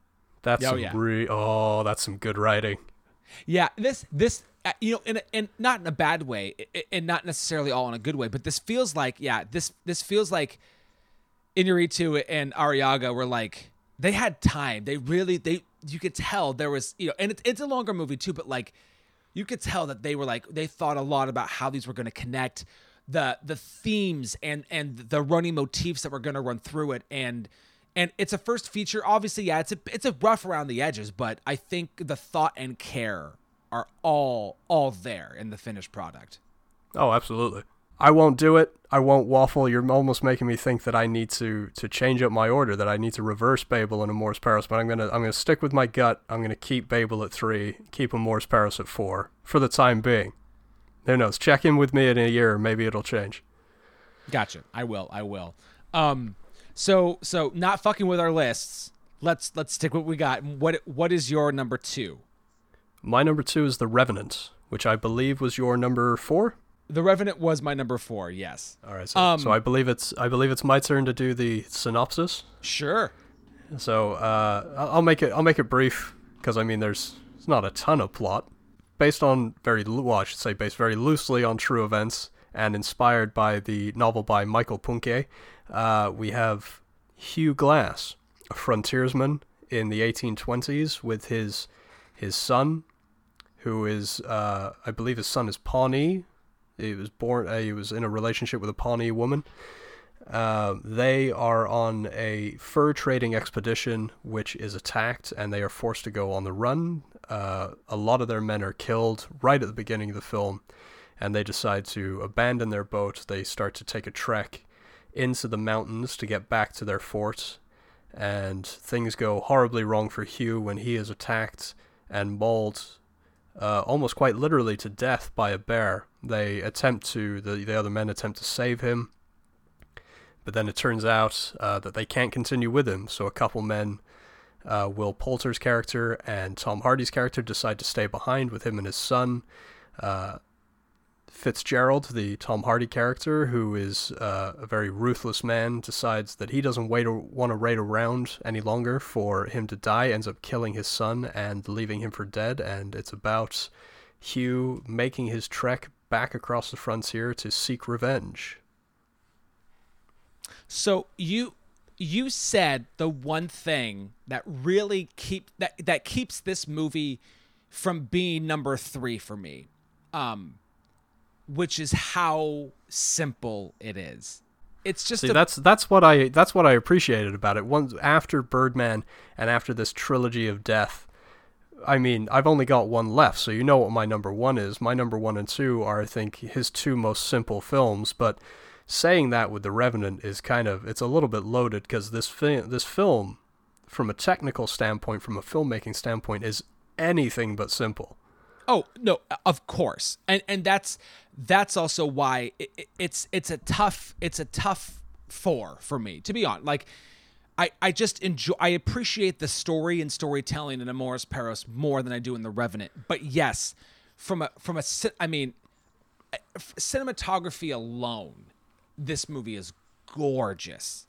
That's Oh, some yeah. re- oh, that's some good writing. Yeah, this this uh, you know, in and not in a bad way, and not necessarily all in a good way, but this feels like yeah, this this feels like Inarritu and Arriaga were like they had time. They really they you could tell there was you know, and it's it's a longer movie too, but like you could tell that they were like they thought a lot about how these were going to connect the the themes and and the running motifs that were going to run through it and and it's a first feature obviously yeah it's a it's a rough around the edges but i think the thought and care are all all there in the finished product Oh, absolutely. I won't do it. I won't waffle. You're almost making me think that I need to to change up my order. That I need to reverse Babel and Amores Perros. But I'm gonna I'm gonna stick with my gut. I'm gonna keep Babel at three. Keep Amores Perros at four for the time being. Who knows? Check in with me in a year. Maybe it'll change. Gotcha. I will. I will. Um, so so not fucking with our lists. Let's let's stick what we got. What what is your number two? My number two is The Revenant, which I believe was your number four. The Revenant was my number four. Yes. All right. So, Um, so I believe it's I believe it's my turn to do the synopsis. Sure. So uh, I'll make it I'll make it brief because I mean there's it's not a ton of plot, based on very well I should say based very loosely on true events and inspired by the novel by Michael Punke. Uh, we have Hugh Glass, a frontiersman in the 1820s with his his son, who is uh, I believe his son is Pawnee. He was born. Uh, he was in a relationship with a Pawnee woman. Uh, they are on a fur trading expedition, which is attacked, and they are forced to go on the run. Uh, a lot of their men are killed right at the beginning of the film, and they decide to abandon their boat. They start to take a trek into the mountains to get back to their fort, and things go horribly wrong for Hugh when he is attacked and mauled uh, almost quite literally to death by a bear. They attempt to, the, the other men attempt to save him, but then it turns out uh, that they can't continue with him. So a couple men, uh, Will Poulter's character and Tom Hardy's character, decide to stay behind with him and his son. Uh, Fitzgerald, the Tom Hardy character, who is uh, a very ruthless man, decides that he doesn't wait or want to wait around any longer for him to die. Ends up killing his son and leaving him for dead. And it's about Hugh making his trek back across the frontier to seek revenge. So you you said the one thing that really keep that that keeps this movie from being number three for me, um, which is how simple it is. It's just See, a, that's that's what I that's what I appreciated about it. Once after Birdman and after this trilogy of death, I mean, I've only got one left, so you know what my number one is. My number one and two are, I think, his two most simple films. But saying that with The Revenant is kind of it's a little bit loaded because this fi- this film, from a technical standpoint, from a filmmaking standpoint, is anything but simple. Oh no, of course, and and that's that's also why it, it- it's it's a tough it's a tough four for me to be on. Like, I I just enjoy I appreciate the story and storytelling in Amores Perros more than I do in The Revenant. But yes, from a from a I mean, eh, cinematography alone, this movie is gorgeous.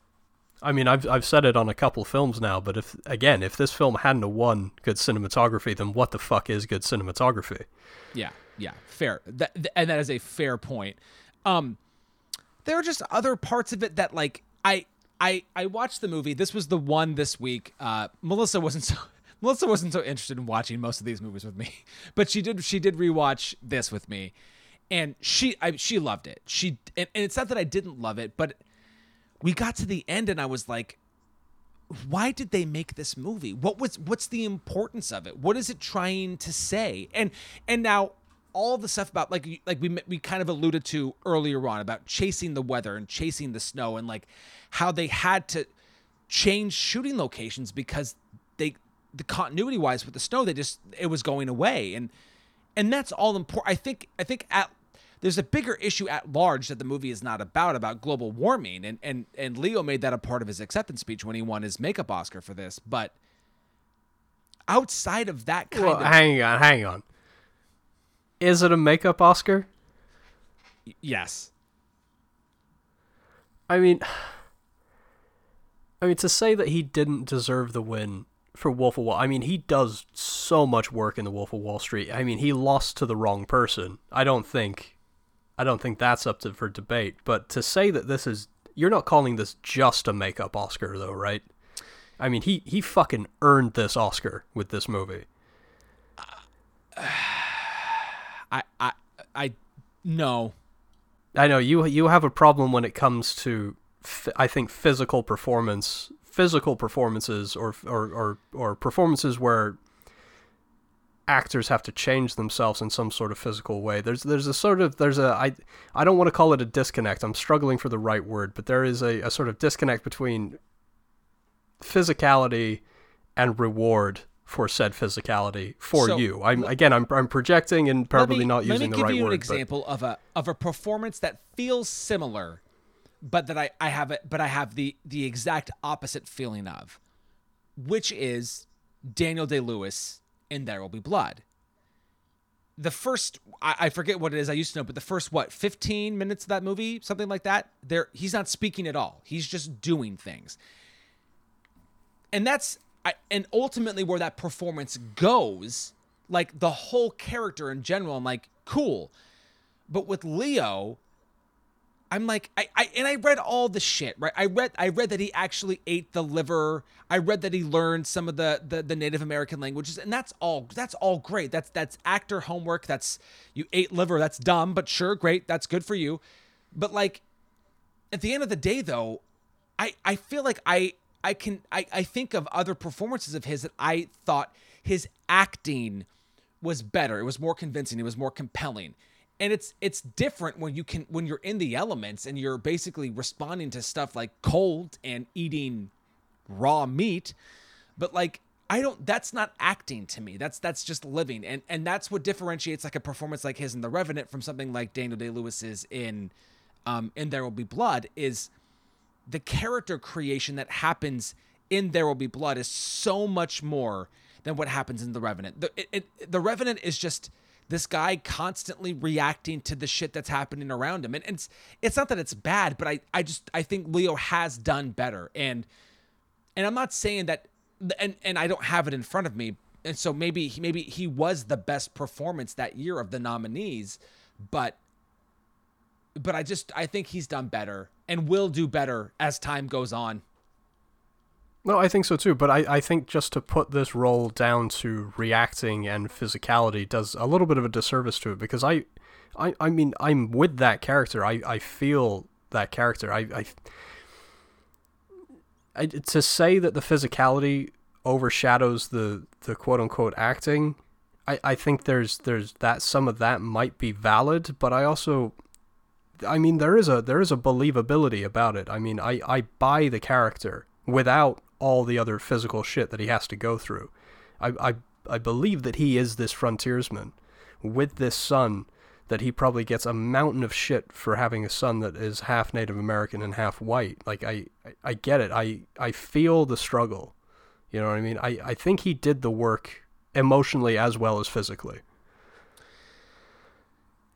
I mean, I've I've said it on a couple films now, but if again, if this film hadn't won good cinematography, then what the fuck is good cinematography? Yeah, yeah, fair. That, th- and that is a fair point. Um, there are just other parts of it that like I I I watched the movie. This was the one this week. Uh, Melissa wasn't [LAUGHS] so Melissa wasn't so interested in watching most of these movies with me, [LAUGHS] but she did she did rewatch this with me, and she I, she loved it. She and, and it's not that I didn't love it, but we got to the end and I was like, why did they make this movie? What was what's the importance of it? What is it trying to say? And and now all the stuff about like like we we kind of alluded to earlier on about chasing the weather and chasing the snow and like how they had to change shooting locations because they the continuity wise with the snow, they just it was going away, and and that's all important. I think I think at there's a bigger issue at large that the movie is not about about global warming, and and and Leo made that a part of his acceptance speech when he won his makeup Oscar for this, but. Outside of that kind Well, of hang on, hang on. Is it a makeup Oscar? yes, I mean, I mean to say that he didn't deserve the win for Wolf of Wall. I mean, he does so much work in the Wolf of Wall Street. I mean, he lost to the wrong person. I don't think, I don't think that's up to for debate. But to say that this is, you're not calling this just a makeup Oscar, though, right? I mean, he he fucking earned this Oscar with this movie. [SIGHS] I I I no. I know you you have a problem when it comes to I think physical performance physical performances or or or, or performances where actors have to change themselves in some sort of physical way. There's there's a sort of there's a I I don't want to call it a disconnect. I'm struggling for the right word, but there is a, a sort of disconnect between physicality and reward for said physicality for So, you. I'm again I'm I'm projecting and probably me, not using let me the give right you word. an but- example of a of a performance that feels similar, but that I I have it, but I have the the exact opposite feeling of, which is Daniel Day Lewis in There Will Be Blood. The first I, I forget what it is I used to know, but the first what fifteen minutes of that movie, something like that. There he's not speaking at all. He's just doing things and that's I, and ultimately where that performance goes like the whole character in general i'm like cool but with leo i'm like I, I and i read all the shit right? I read i read that he actually ate the liver. I read that he learned some of the the, the native american languages and that's all that's all great. That's that's actor homework. That's you ate liver. That's dumb but sure great. That's good for you. But like at the end of the day though i i feel like i i can i i think of other performances of his that i thought his acting was better. It was more convincing. It was more compelling and it's it's different when you can when you're in the elements and you're basically responding to stuff like cold and eating raw meat but like I don't that's not acting to me. That's that's just living. And and that's what differentiates like a performance like his in The Revenant from something like Daniel Day-Lewis's in um in There Will Be Blood is the character creation that happens in There Will Be Blood is so much more than what happens in The Revenant. The, it, it, the Revenant is just this guy constantly reacting to the shit that's happening around him. And, it's it's not that it's bad, but I, I just I think Leo has done better. And and I'm not saying that and and I don't have it in front of me. And so maybe maybe he was the best performance that year of the nominees, but but I just I think he's done better and will do better as time goes on. No, I think so too. But I, I think just to put this role down to reacting and physicality does a little bit of a disservice to it because I, I, I mean, I'm with that character. I, I feel that character. I, I, I, to say that the physicality overshadows the, the quote unquote acting, I, I think there's there's that some of that might be valid, but I also I mean there is a there is a believability about it. I mean I, I buy the character without all the other physical shit that he has to go through. I, I I believe that he is this frontiersman with this son that he probably gets a mountain of shit for having a son that is half Native American and half white. Like I, I, get it. I, I feel the struggle. You know what I mean? I, I think he did the work emotionally as well as physically.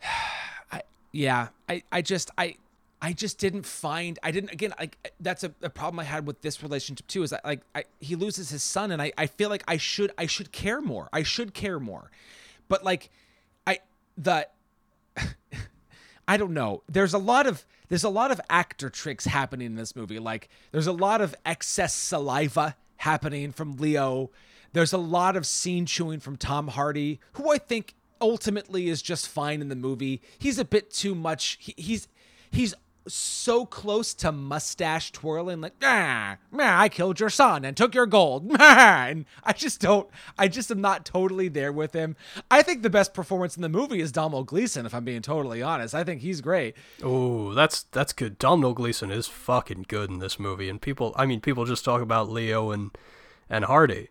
[SIGHS] I yeah, I I just I I just didn't find I didn't again like that's a, a problem I had with this relationship too is like I, he loses his son and I I feel like I should I should care more. I should care more. But like I the [LAUGHS] I don't know. There's a lot of there's a lot of actor tricks happening in this movie. Like there's a lot of excess saliva happening from Leo. There's a lot of scene chewing from Tom Hardy, who I think ultimately is just fine in the movie. He's a bit too much. He, he's he's so close to mustache twirling, like ah, man, I killed your son and took your gold, [LAUGHS] and I just don't. I just am not totally there with him. I think the best performance in the movie is Domhnall Gleeson. If I'm being totally honest, I think he's great. Oh, that's that's good. Domhnall Gleeson is fucking good in this movie, and people, I mean, people just talk about Leo and and Hardy,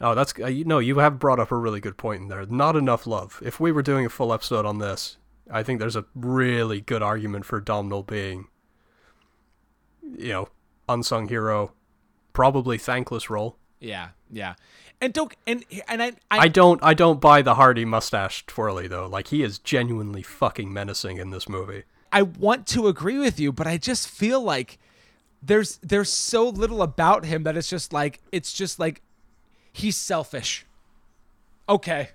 Oh, that's uh, you no. You have brought up a really good point in there. Not enough love. If we were doing a full episode on this, I think there's a really good argument for Domhnall being, you know, unsung hero, probably thankless role. Yeah, yeah. And don't and and I I, I, don't I don't buy the Hardy mustache twirly though. Like he is genuinely fucking menacing in this movie. I want to agree with you, but I just feel like there's there's so little about him that it's just like it's just like he's selfish. Okay.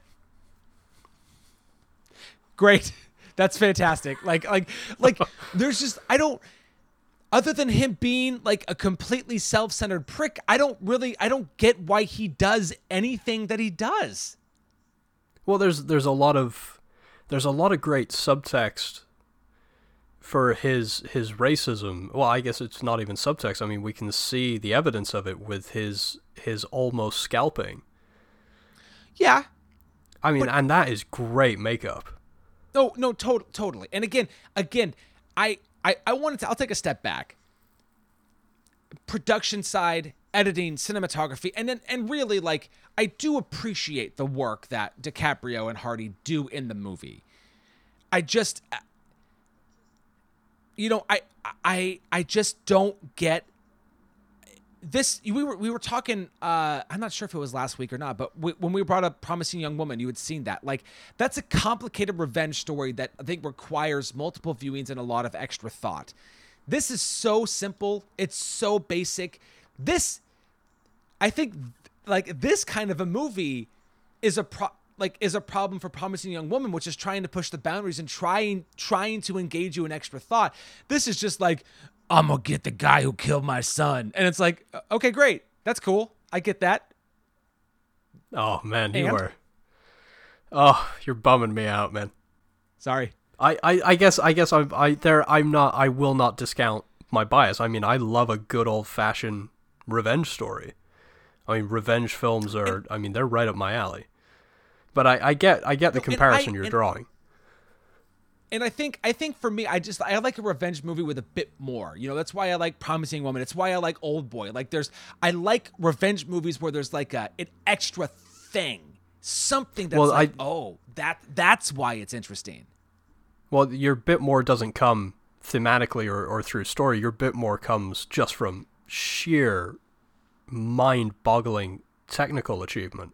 Great. [LAUGHS] That's fantastic. Like like like [LAUGHS] there's just I don't other than him being like a completely self-centered prick, I don't really I don't get why he does anything that he does. Well, there's there's a lot of there's a lot of great subtext for his his racism. Well, I guess it's not even subtext. I mean, we can see the evidence of it with his his almost scalping. Yeah. I mean, and that is great makeup. No, no, to- totally. And again, again, I, I, I wanted to. I'll take a step back. Production side, editing, cinematography, and then and really like I do appreciate the work that DiCaprio and Hardy do in the movie. I just, uh, you know, I, I, I just don't get this we were we were talking uh i'm not sure if it was last week or not but we, when we brought up promising young woman you had seen that. Like that's a complicated revenge story that i think requires multiple viewings and a lot of extra thought. This is so simple. It's so basic. This i think like this kind of a movie is a pro like is a problem for promising young woman which is trying to push the boundaries and trying trying to engage you in extra thought. This is just like i'm gonna get the guy who killed my son and it's like uh, okay great that's cool i get that Oh man, you And? were. Oh, you're bumming me out, man. sorry I, I, I guess I guess I'm I there I'm not I will not discount my bias. I mean I love a good old fashioned revenge story. I mean revenge films are I mean they're right up my alley. But I, I get I get the No, and I- comparison you're and- drawing. And I think I think for me, I just I like a revenge movie with a bit more. You know, that's why I like Promising Woman. It's why I like Old Boy. Like there's I like revenge movies where there's like a an extra thing, something that's Well, like I- oh that that's why it's interesting. Well, your bit more doesn't come thematically or, or through story. Your bit more comes just from sheer mind boggling technical achievement.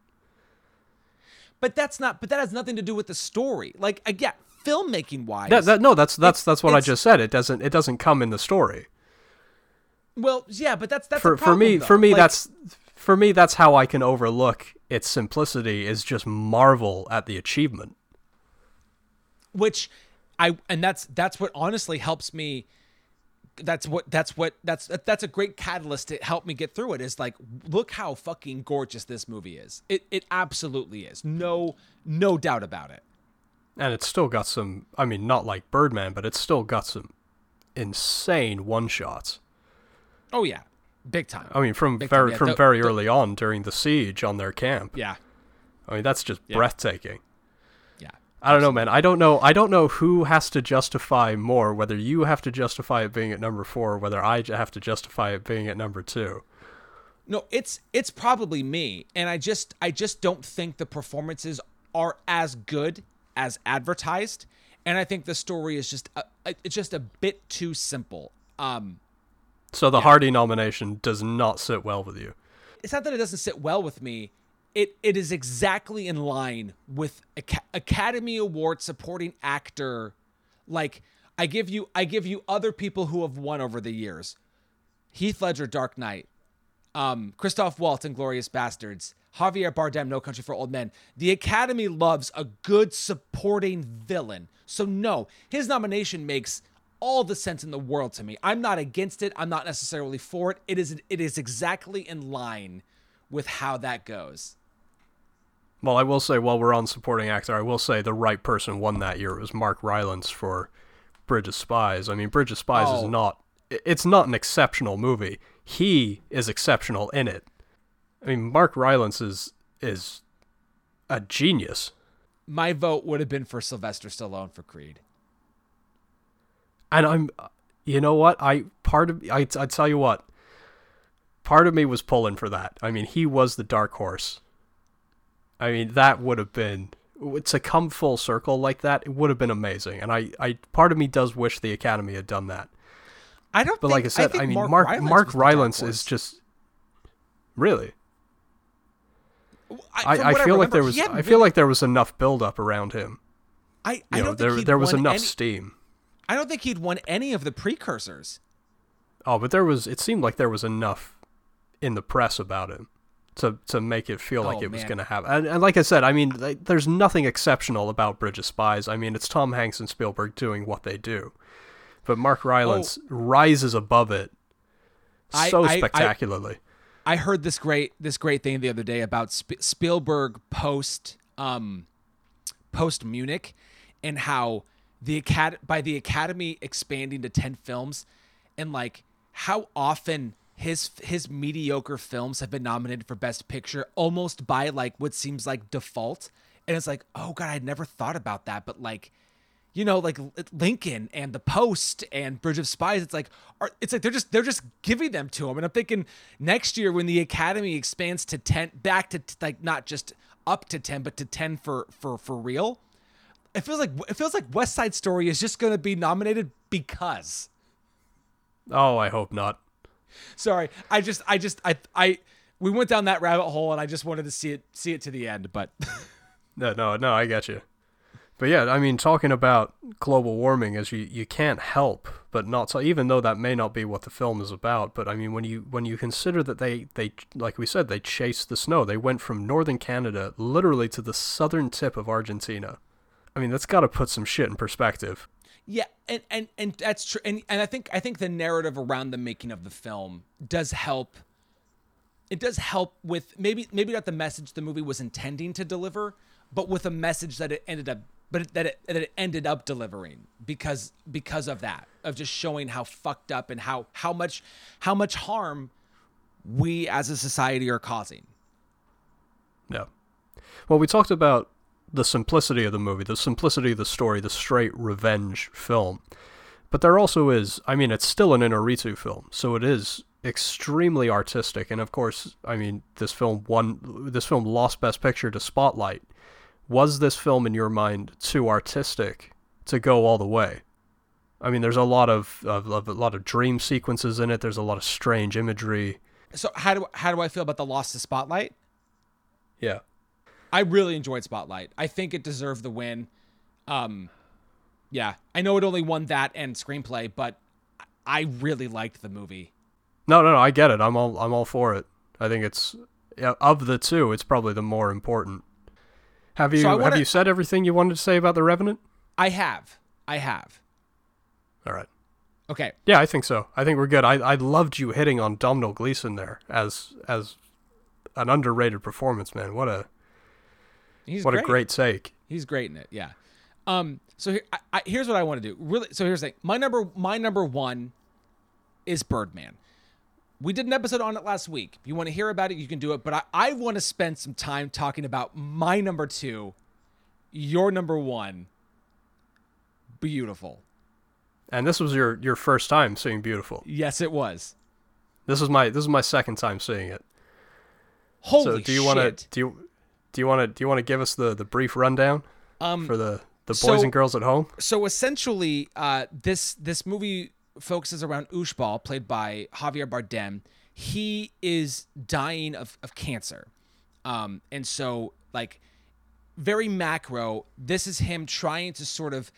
But that's not. But that has nothing to do with the story. Like again, filmmaking wise. That, that no, that's that's that's what I just said. It doesn't it doesn't come in the story. well, yeah, but that's that's for a for me problem, for me Like, that's for me that's how I can overlook its simplicity is just marvel at the achievement. which I and that's that's what honestly helps me that's what that's what that's that's a great catalyst to help me get through it is like look how fucking gorgeous this movie is it it absolutely is no no doubt about it And it's still got some I mean not like Birdman, but it's still got some insane one shots. oh yeah big time I mean from Big time, very yeah. from The- very the- early on during the siege on their camp. yeah I mean that's just breathtaking. yeah I don't know, man. I don't know. I don't know who has to justify more. Whether you have to justify it being at number four, or whether I have to justify it being at number two. No, it's it's probably me, and I just I just don't think the performances are as good as advertised, and I think the story is just a, it's just a bit too simple. Um, So the Hardy nomination does not sit well with you. it's not that it doesn't sit well with me. It it is exactly in line with Aca- Academy Award supporting actor. Like I give you I give you other people who have won over the years. Heath Ledger, Dark Knight. Um, Christoph Waltz in Glorious Bastards. Javier Bardem, No Country for Old Men. The Academy loves a good supporting villain. So no, his nomination makes all the sense in the world to me. I'm not against it. I'm not necessarily for it. It is it is exactly in line with how that goes. Well, I will say, while we're on supporting actor, I will say the right person won that year. It was Mark Rylance for Bridge of Spies. I mean, Bridge of Spies is Oh. not. It's not an exceptional movie. He is exceptional in it. I mean, Mark Rylance is is a genius. My vote would have been for Sylvester Stallone for Creed. and I'm, you know what? I part of I I tell you what, part of me was pulling for that. I mean, he was the dark horse I mean, that would have been to come full circle like that. It would have been amazing, and I, I part of me does wish the Academy had done that. I don't. But think, like I said, I, think mean, Mark Mark Rylance Mark was the dark Rylance is just really. I, I, I feel like remember, there was. I feel like there was enough build up around him. I, I You don't know, think there was won enough any- steam. I don't think he'd won any of the precursors. Oh, but there was. It seemed like there was enough in the press about him to to make it feel like Oh, it was going to happen. And, and like I said, I mean, like, there's nothing exceptional about Bridge of Spies. I mean, it's Tom Hanks and Spielberg doing what they do, but Mark Rylance rises above it Oh. I- so I- I- heard this great this great thing the other day about Sp- Spielberg post um post Munich and how the acad- by the Academy expanding to 10 films and like how often his his mediocre films have been nominated for best picture almost by like what seems like default. And it's like oh god I'd never thought about that. But like you know, like Lincoln and The Post and Bridge of Spies. It's like, are, it's like they're just they're just giving them to him. And I'm thinking next year when the Academy expands to ten, back to like not just up to ten, but to ten for for for real. It feels like it feels like West Side Story is just going to be nominated because. Oh, I hope not. Sorry, I just I just I I we went down that rabbit hole and I just wanted to see it see it to the end, but [LAUGHS] No, no, no, I got you. But yeah, I mean, talking about global warming is you, you can't help but not so even though that may not be what the film is about. But I mean, when you when you consider that they they like we said they chased the snow, they went from northern Canada literally to the southern tip of Argentina. I mean, that's got to put some shit in perspective. Yeah, and and and that's true. And and I think I think the narrative around the making of the film does help. It does help with maybe maybe not the message the movie was intending to deliver, but with a message that it ended up but that it that it ended up delivering because because of that of just showing how fucked up and how how much how much harm we as a society are causing. Yeah. Well, we talked about the simplicity of the movie, the simplicity of the story, the straight revenge film. But there also is, I mean, it's still an Inarritu film, so it is extremely artistic. And of course, I mean, this film won, this film lost Best Picture to Spotlight. Was this film, in your mind, too artistic to go all the way? I mean, there's a lot of, of, of a lot of dream sequences in it. There's a lot of strange imagery. So how do how do I feel about the loss to Spotlight? Yeah. I really enjoyed Spotlight. I think it deserved the win. Um, yeah, I know it only won that and screenplay, but I really liked the movie. No, no, no. I get it. I'm all I'm all for it. I think it's yeah, of the two, it's probably the more important. Have you So have wanna- you said everything you wanted to say about the Revenant? I have, I have. All right. Okay, Yeah, I think so. I think we're good. I I loved you hitting on Domhnall Gleeson there as as an underrated performance, man. What a he's what great. a great take. He's great in it. Yeah. Um. So here, I, I, here's what I want to do. Really. So here's the thing. My number, my number one, is Birdman. We did an episode on it last week. If you want to hear about it, you can do it. But I, I want to spend some time talking about my number two, your number one. Biutiful. And this was your your first time seeing Biutiful. Yes, it was. This is my this is my second time seeing it. Holy so do you want to do you do you want to do you want to give us the the brief rundown Um, for the the boys so- and girls at home? so essentially, uh, this this movie focuses around Uxbal, played by Javier Bardem. He is dying of, of cancer, um, and so like very macro. This is him trying to sort of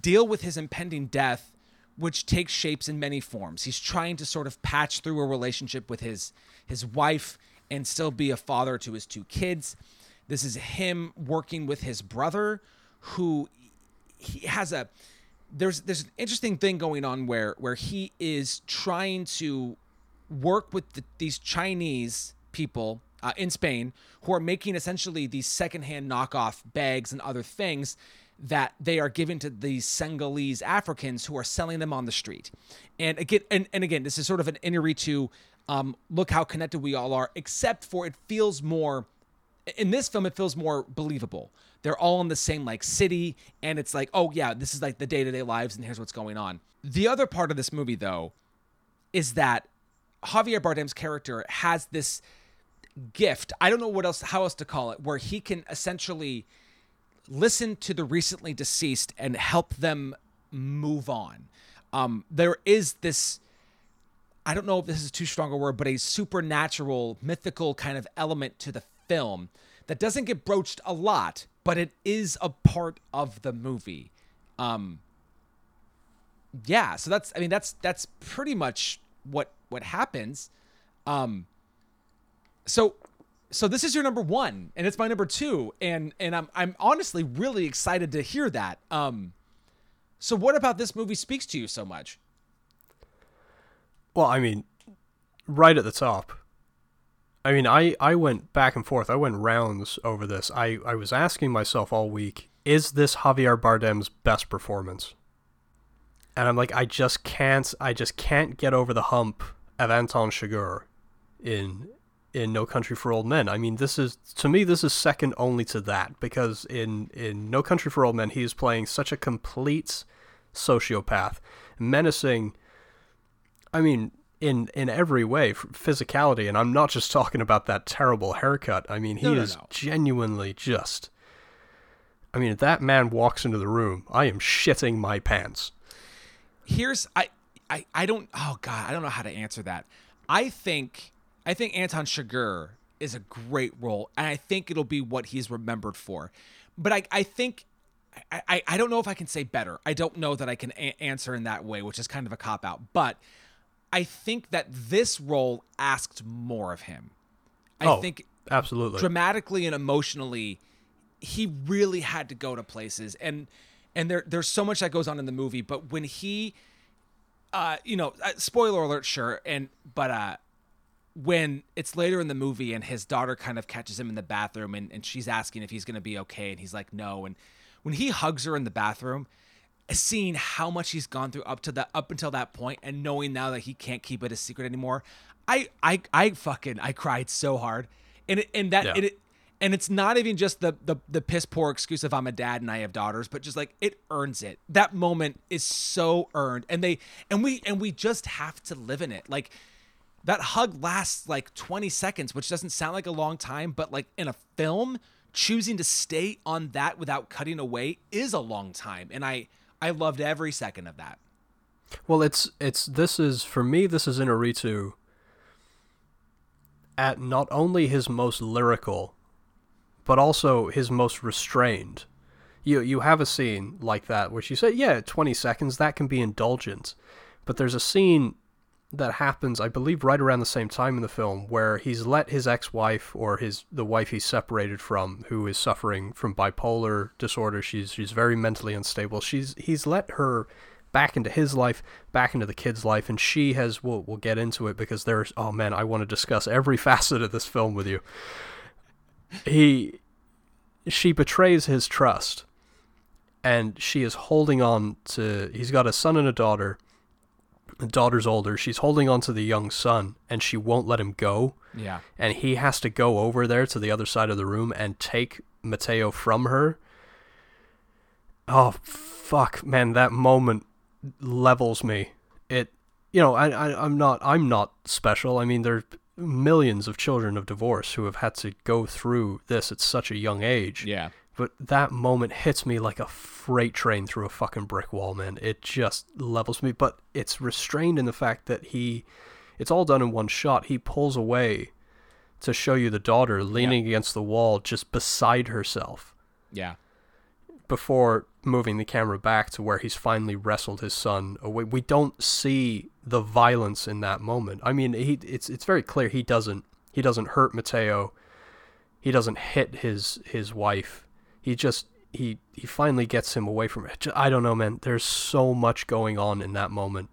deal with his impending death, which takes shapes in many forms. He's trying to sort of patch through a relationship with his his wife and still be a father to his two kids. This is him working with his brother, who he has a there's there's an interesting thing going on where where he is trying to work with the, these Chinese people uh, in Spain who are making essentially these secondhand knockoff bags and other things that they are given to these Senegalese Africans who are selling them on the street. And again, and, and again, this is sort of an Inarritu, um, look how connected we all are, except for it feels more in this film it feels more believable they're all in the same like city and it's like oh yeah this is like the day-to-day lives and here's what's going on the other part of this movie though is that javier bardem's character has this gift. I don't know what else how else to call it, where he can essentially listen to the recently deceased and help them move on. Um, there is this I don't know if this is too strong a word, but a supernatural, mythical kind of element to the film that doesn't get broached a lot, but it is a part of the movie. Um, yeah, so that's I mean that's that's pretty much what what happens. Um, so so this is your number one, and it's my number two, and and I'm I'm honestly really excited to hear that. Um, so what about this movie speaks to you so much? Well, I mean, right at the top. I mean, I, I went back and forth. I went rounds over this. I, I was asking myself all week, is this Javier Bardem's best performance? And I'm like, I just can't I just can't get over the hump of Anton Chigurh in in No Country for Old Men. I mean, this is to me this is second only to that because in in No Country for Old Men he is playing such a complete sociopath, menacing I mean, in in every way, physicality, and I'm not just [LAUGHS] talking about that terrible haircut. I mean, he No, no, is no. genuinely just. I mean, if that man walks into the room, I am shitting my pants. here's I, I I don't oh god I don't know how to answer that. I think I think Anton Chigurh is a great role, and I think it'll be what he's remembered for. But I I think. I, I, I don't know if I can say better. I don't know that I can a- answer in that way, which is kind of a cop out. But I think that this role asked more of him. I oh, think absolutely. dramatically and emotionally he really had to go to places and and there there's so much that goes on in the movie but when he uh you know uh, spoiler alert sure and but uh when it's later in the movie and his daughter kind of catches him in the bathroom and, and she's asking if he's going to be okay and he's like no and when he hugs her in the bathroom seeing how much he's gone through up to that up until that point and knowing now that he can't keep it a secret anymore i i i fucking i cried so hard and it, and that Yeah. it and it's not even just the, the the piss poor excuse of I'm a dad and I have daughters, but just like it earns it. That moment is so earned, and they and we and we just have to live in it. Like that hug lasts like 20 seconds, which doesn't sound like a long time, but like in a film, choosing to stay on that without cutting away is a long time, and I I loved every second of that. Well, it's it's this is for me. This is Inarritu at not only his most lyrical, but also his most restrained. You you have a scene like that where she said, "Yeah, twenty seconds that can be indulgent," but there's a scene that happens, I believe, right around the same time in the film where he's let his ex-wife or his the wife he's separated from, who is suffering from bipolar disorder. She's she's very mentally unstable. She's he's let her back into his life, back into the kid's life, and she has. We'll we'll get into it because there's. Oh man, I want to discuss every [LAUGHS] facet of this film with you. He, she betrays his trust, and she is holding on to. He's got a son and a daughter. The daughter's older. She's holding on to the young son, and she won't let him go. Yeah. And he has to go over there to the other side of the room and take Mateo from her. Oh fuck, man! That moment levels me. It, you know, I, I I'm not I'm not special. I mean, there are millions of children of divorce who have had to go through this at such a young age. Yeah. But that moment hits me like a freight train through a fucking brick wall, man. It just levels me. But it's restrained in the fact that he, it's all done in one shot. He pulls away to show you the daughter leaning against the wall, just beside herself, Yeah. before moving the camera back to where he's finally wrestled his son away. We don't see the violence in that moment. I mean, he, it's it's very clear he doesn't he doesn't hurt Mateo. He doesn't hit his his wife. He just he he finally gets him away from it. I don't know, man. There's so much going on in that moment.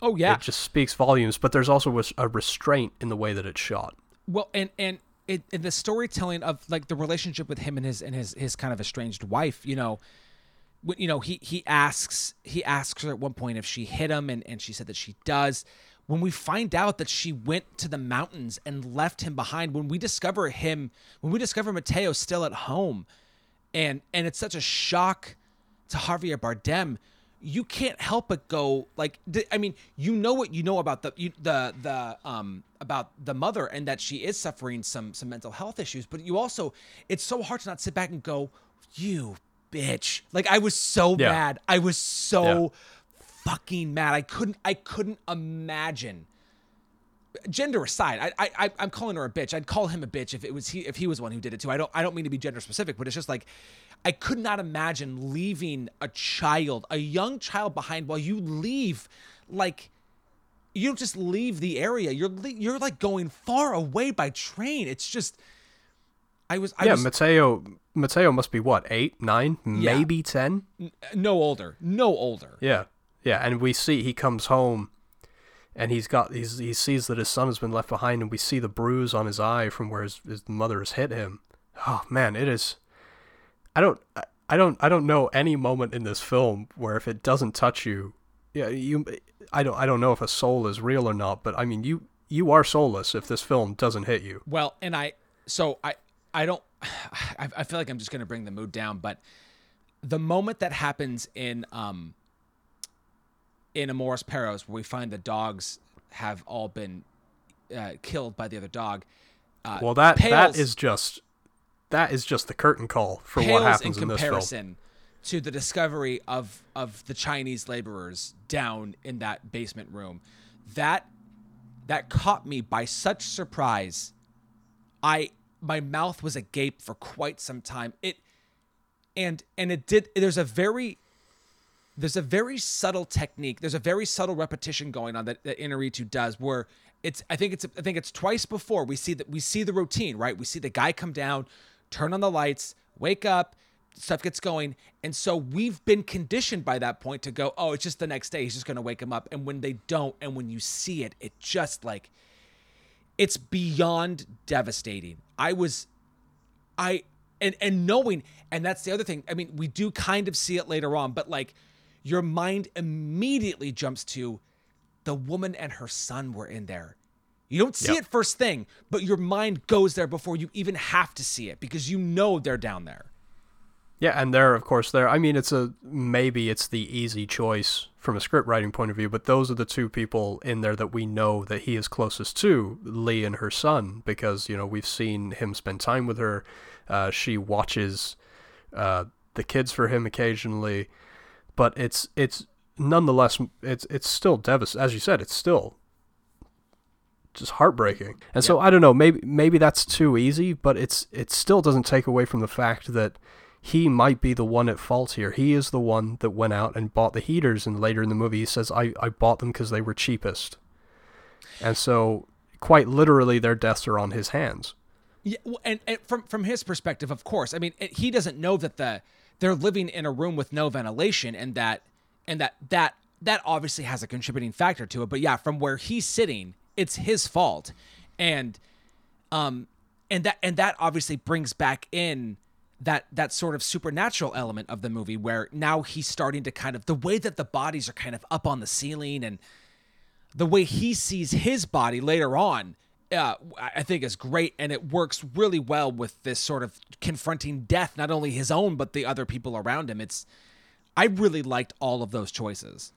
Oh yeah. It just speaks volumes. But there's also a, restraint in the way that it's shot. Well, and and it, and the storytelling of like the relationship with him and his and his his kind of estranged wife, you know, when- you know he he asks he asks her at one point if she hit him, and and she said that she does. When we find out that she went to the mountains and left him behind, when we discover him, when we discover Mateo still at home, and and it's such a shock to Javier Bardem, you can't help but go like I mean, you know what you know about the you, the the um about the mother and that she is suffering some some mental health issues, but you also it's so hard to not sit back and go, "You bitch." Like I was so Yeah. mad. I was so fucking mad. I couldn't I couldn't imagine gender aside, I, I I- I'm calling her a bitch. I'd call him a bitch if it was he if he was one who did it too. I don't I don't mean to be gender specific, but it's just like I could not imagine leaving a child, a young child behind while you leave like you don't just leave the area. You're you're like going far away by train. It's just I was I yeah, was Mateo Mateo must be what eight, nine, Yeah. maybe ten. no older, no older. Yeah, yeah, and we see he comes home, and he's got he's, he sees that his son has been left behind, and we see the bruise on his eye from where his, his mother has hit him. Oh man, it is. I don't I- don't I don't know any moment in this film where if it doesn't touch you, yeah you I don't I don't know if a soul is real or not, but I mean you you are soulless if this film doesn't hit you. Well, and I so I I don't [SIGHS] I, I feel like I'm just gonna bring the mood down, but the moment that happens in um in Amores Perros where we find the dogs have all been uh, killed by the other dog. Uh, Well, that that is just that is just the curtain call for what happens in in, comparison to the discovery of of the Chinese laborers down in that basement room. That that caught me by such surprise. I my mouth was agape for quite some time. It and and it did there's a very there's a very subtle technique. There's a very subtle repetition going on that, that Inarritu does where it's I think it's I think it's twice before we see that we see the routine, right? We see the guy come down, turn on the lights, wake up, stuff gets going. And so we've been conditioned by that point to go, oh, it's just the next day. He's just gonna wake him up. And when they don't, and when you see it, it just like it's beyond devastating. I was I and and knowing and that's the other thing. I mean, we do kind of see it later on, but like your mind immediately jumps to the woman and her son were in there. You don't see Yep. it first thing, but your mind goes there before you even have to see it because you know they're down there. Yeah, and there, of course, there. I mean, it's a maybe it's the easy choice from a script writing point of view, but those are the two people in there that we know that he is closest to, Lee and her son, because you know we've seen him spend time with her. Uh, she watches uh, the kids for him occasionally, but it's it's nonetheless it's it's still devastating. As you said, it's still just heartbreaking. And so I don't know, maybe maybe that's too easy, but it's it still doesn't take away from the fact that he might be the one at fault here. He is the one that went out and bought the heaters, and later in the movie he says, "I I bought them because they were cheapest." And so, quite literally, their deaths are on his hands. Yeah, and, and from from his perspective, of course. I mean, he doesn't know that the they're living in a room with no ventilation, and that and that that that obviously has a contributing factor to it. But yeah, from where he's sitting, it's his fault, and um and that and that obviously brings back in that that sort of supernatural element of the movie where now he's starting to kind of the way that the bodies are kind of up on the ceiling and the way he sees his body later on uh, I think is great, and it works really well with this sort of confronting death, not only his own but the other people around him. It's I really liked all of those choices.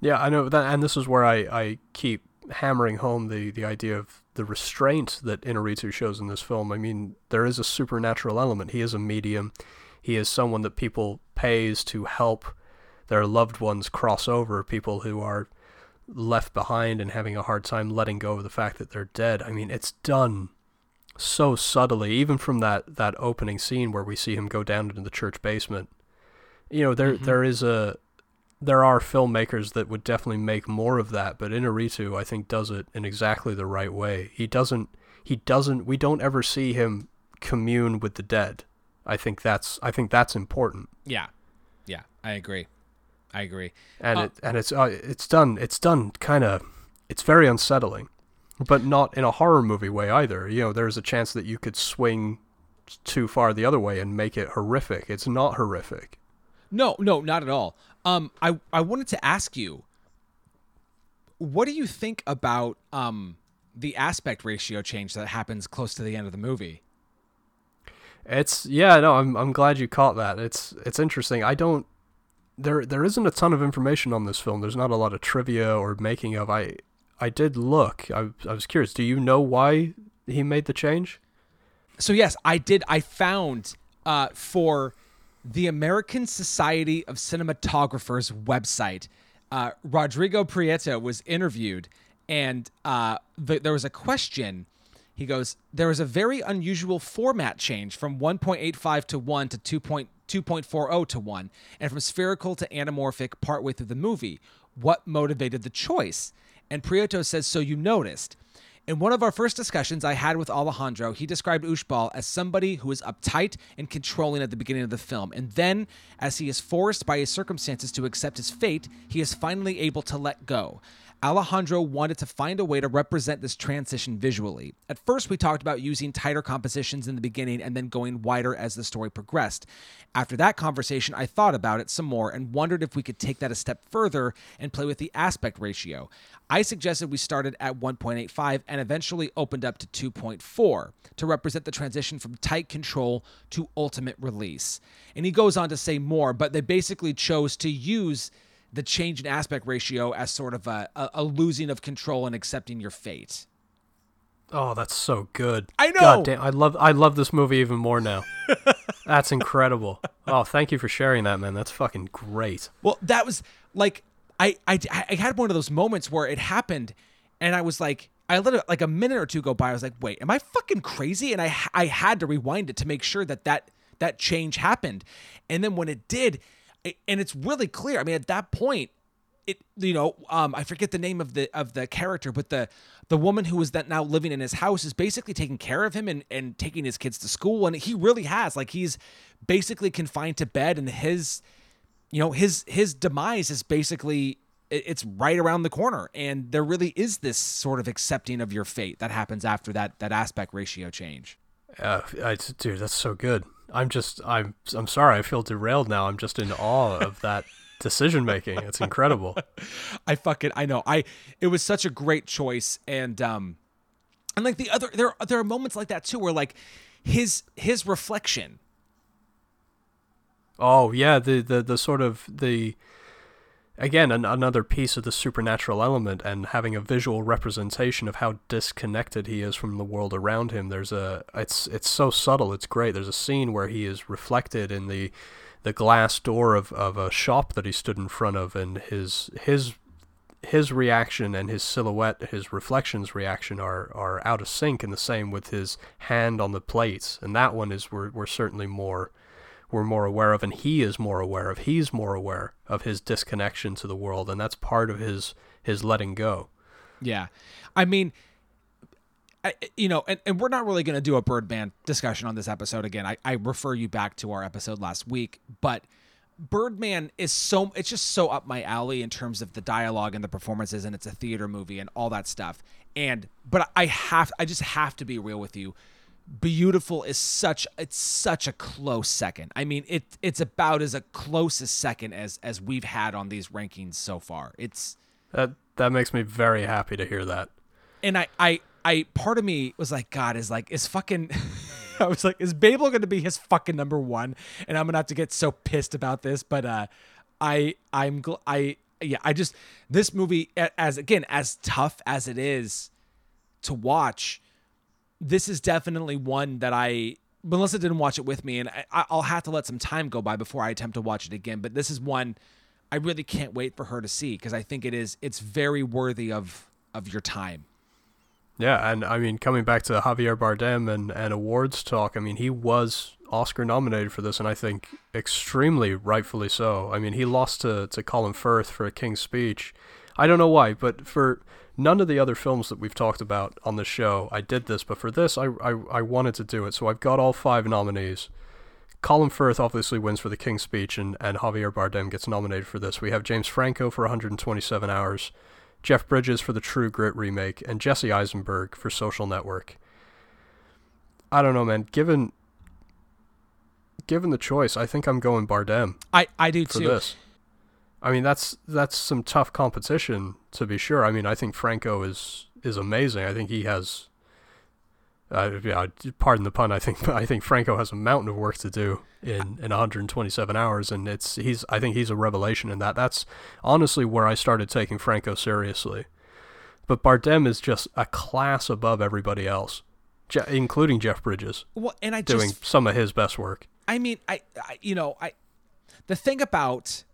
Yeah, I know that, and this is where I, I keep hammering home the, the idea of the restraint that Inarritu shows in this film. I mean, there is a supernatural element. He is a medium. He is someone that people pays to help their loved ones cross over, people who are left behind and having a hard time letting go of the fact that they're dead. I mean, it's done so subtly, even from that, that opening scene where we see him go down into the church basement. You know, there mm-hmm. there is a there are filmmakers that would definitely make more of that, but Inarritu I think does it in exactly the right way. He doesn't he doesn't we don't ever see him commune with the dead. I think that's I think that's important. Yeah, yeah, I agree. I agree. And Uh, it and it's uh, it's done it's done kind of it's very unsettling, but not in a horror movie way either. You know, there's a chance that you could swing too far the other way and make it horrific. It's not horrific. No, no, not at all. Um, I I wanted to ask you, what do you think about um the aspect ratio change that happens close to the end of the movie? It's yeah, no, I'm I'm glad you caught that. It's it's interesting. I don't there there isn't a ton of information on this film. There's not a lot of trivia or making of. I I did look. I I was curious. Do you know why he made the change? So yes, I did. I found uh, for the American Society of Cinematographers website, uh, Rodrigo Prieto was interviewed, and uh, th- there was a question. He goes, "There was a very unusual format change from 1.85 to 1 to 2.2.40 to 1, and from spherical to anamorphic partway through the movie. What motivated the choice?" And Prieto says, "So you noticed." In one of our first discussions I had with Alejandro, he described Uxbal as somebody who is uptight and controlling at the beginning of the film, and then, as he is forced by his circumstances to accept his fate, he is finally able to let go. Alejandro wanted to find a way to represent this transition visually. At first, we talked about using tighter compositions in the beginning and then going wider as the story progressed. After that conversation, I thought about it some more and wondered if we could take that a step further and play with the aspect ratio. I suggested we started at 1.85 and eventually opened up to 2.4 to represent the transition from tight control to ultimate release. And he goes on to say more, but they basically chose to use the change in aspect ratio as sort of a, a, losing of control and accepting your fate. Oh, that's so good. I know. God damn, I love I love this movie even more now. [LAUGHS] that's incredible. Oh, thank you for sharing that, man. That's fucking great. Well, that was like I I I had one of those moments where it happened, and I was like. I let it like a minute or two go by. I was like, "Wait, am I fucking crazy?" And I I had to rewind it to make sure that that that change happened. And then when it did, and it's really clear. I mean, at that point, it you know, um, I forget the name of the of the character, but the the woman who is that now living in his house is basically taking care of him and and taking his kids to school, and he really has like he's basically confined to bed, and his you know his his demise is basically it's right around the corner. And there really is this sort of accepting of your fate that happens after that that aspect ratio change. Uh, I, dude that's so good I'm just I'm I'm sorry I feel derailed now. I'm just in awe of that [LAUGHS] decision making. It's incredible. I fucking I know. I it was such a great choice and um and like the other there there are moments like that too where like his his reflection Oh yeah, the the the sort of the again an, another piece of the supernatural element and having a visual representation of how disconnected he is from the world around him. There's a it's it's so subtle it's great. There's a scene where he is reflected in the the glass door of, of a shop that he stood in front of and his his his reaction and his silhouette his reflections reaction are are out of sync and the same with his hand on the plates. And that one is we're, we're certainly more we're more aware of and he is more aware of he's more aware of his disconnection to the world and that's part of his his letting go. Yeah. I mean I, you know and, and we're not really going to do a birdman discussion on this episode again. I, I refer you back to our episode last week but birdman is so it's just so up my alley in terms of the dialogue and the performances and it's a theater movie and all that stuff. And but i have i just have to be real with you biutiful is such it's such a close second. I mean, it it's about as a closest second as as we've had on these rankings so far. It's that that makes me very happy to hear that. And I I I part of me was like, God is like is fucking. [LAUGHS] I was like, is Babel going to be his fucking number one? And I'm gonna have to get so pissed about this, but uh, I I'm gl- I yeah I just this movie as again as tough as it is to watch this is definitely one that I Melissa didn't watch it with me, and I, will have to let some time go by before I attempt to watch it again. But this is one I really can't wait for her to see because I think it is it's very worthy of of your time. Yeah, and I mean, coming back to Javier Bardem and, and awards talk, I mean, he was Oscar nominated for this, and I think extremely rightfully so. I mean, he lost to, to Colin Firth for A King's Speech. I don't know why, but for none of the other films that we've talked about on the show, I did this, but for this, I, I, I wanted to do it. So I've got all five nominees. Colin Firth obviously wins for The King's Speech, and, and Javier Bardem gets nominated for this. We have James Franco for 127 Hours, Jeff Bridges for the True Grit remake, and Jesse Eisenberg for Social Network. I don't know, man. Given given the choice, I think I'm going Bardem. I, I do for too. This. I mean, that's that's some tough competition to be sure. I mean, I think Franco is is amazing. I think he has Uh, yeah, pardon the pun. I think [LAUGHS] I think Franco has a mountain of work to do in, in 127 hours, and it's he's I think he's a revelation in that. That's honestly where I started taking Franco seriously. But Bardem is just a class above everybody else, Je- including Jeff Bridges, Well, and I doing just some of his best work. I mean, I, I you know, I the thing about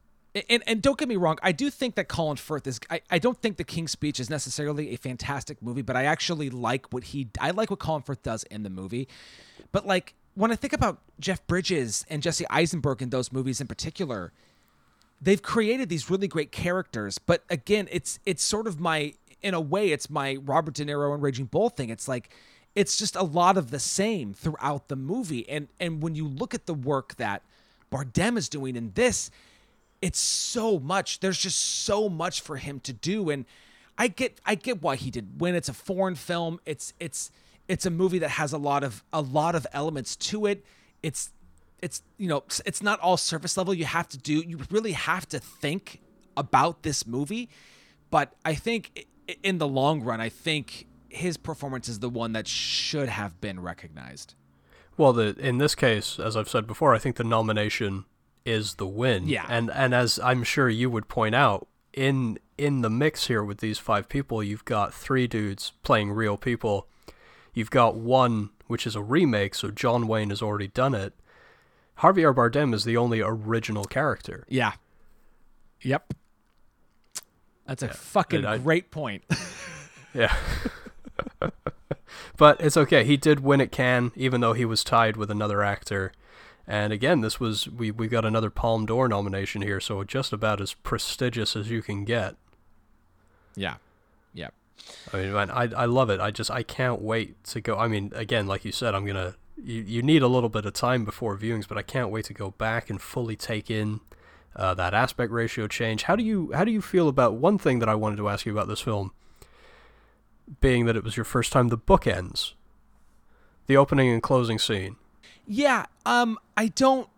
and and don't get me wrong, I do think that Colin Firth is I, I don't think The King's Speech is necessarily a fantastic movie, but I actually like what he I like what Colin Firth does in the movie. But like when I think about Jeff Bridges and Jesse Eisenberg in those movies in particular, they've created these really great characters, but again, it's it's sort of my in a way it's my Robert De Niro and Raging Bull thing. It's like it's just a lot of the same throughout the movie. And and when you look at the work that Bardem is doing in this, it's so much. There's just so much for him to do. And I get I get why he did when it's a foreign film. It's it's it's a movie that has a lot of a lot of elements to it. It's it's you know it's not all surface level. You have to do you really have to think about this movie. But I think in the long run, I think his performance is the one that should have been recognized. Well, the in this case, as I've said before, I think the nomination is the win. Yeah. And and as I'm sure you would point out, in in the mix here with these five people, you've got three dudes playing real people. You've got one which is a remake, so John Wayne has already done it. Javier Bardem is the only original character. Yeah. Yep. That's a fucking I- great point. [LAUGHS] Yeah. [LAUGHS] but it's okay. He did win at Cannes, even though he was tied with another actor. And again, this was we we got another Palme d'Or nomination here, so just about as prestigious as you can get. yeah. Yep. I mean, man, I I love it. I just I can't wait to go. I mean, again, like you said, I'm gonna. You, you need a little bit of time before viewings, but I can't wait to go back and fully take in uh, that aspect ratio change. How do you how do you feel about one thing that I wanted to ask you about this film? Being that it was your first time, the bookends, the opening and closing scene. Yeah. Um. I don't.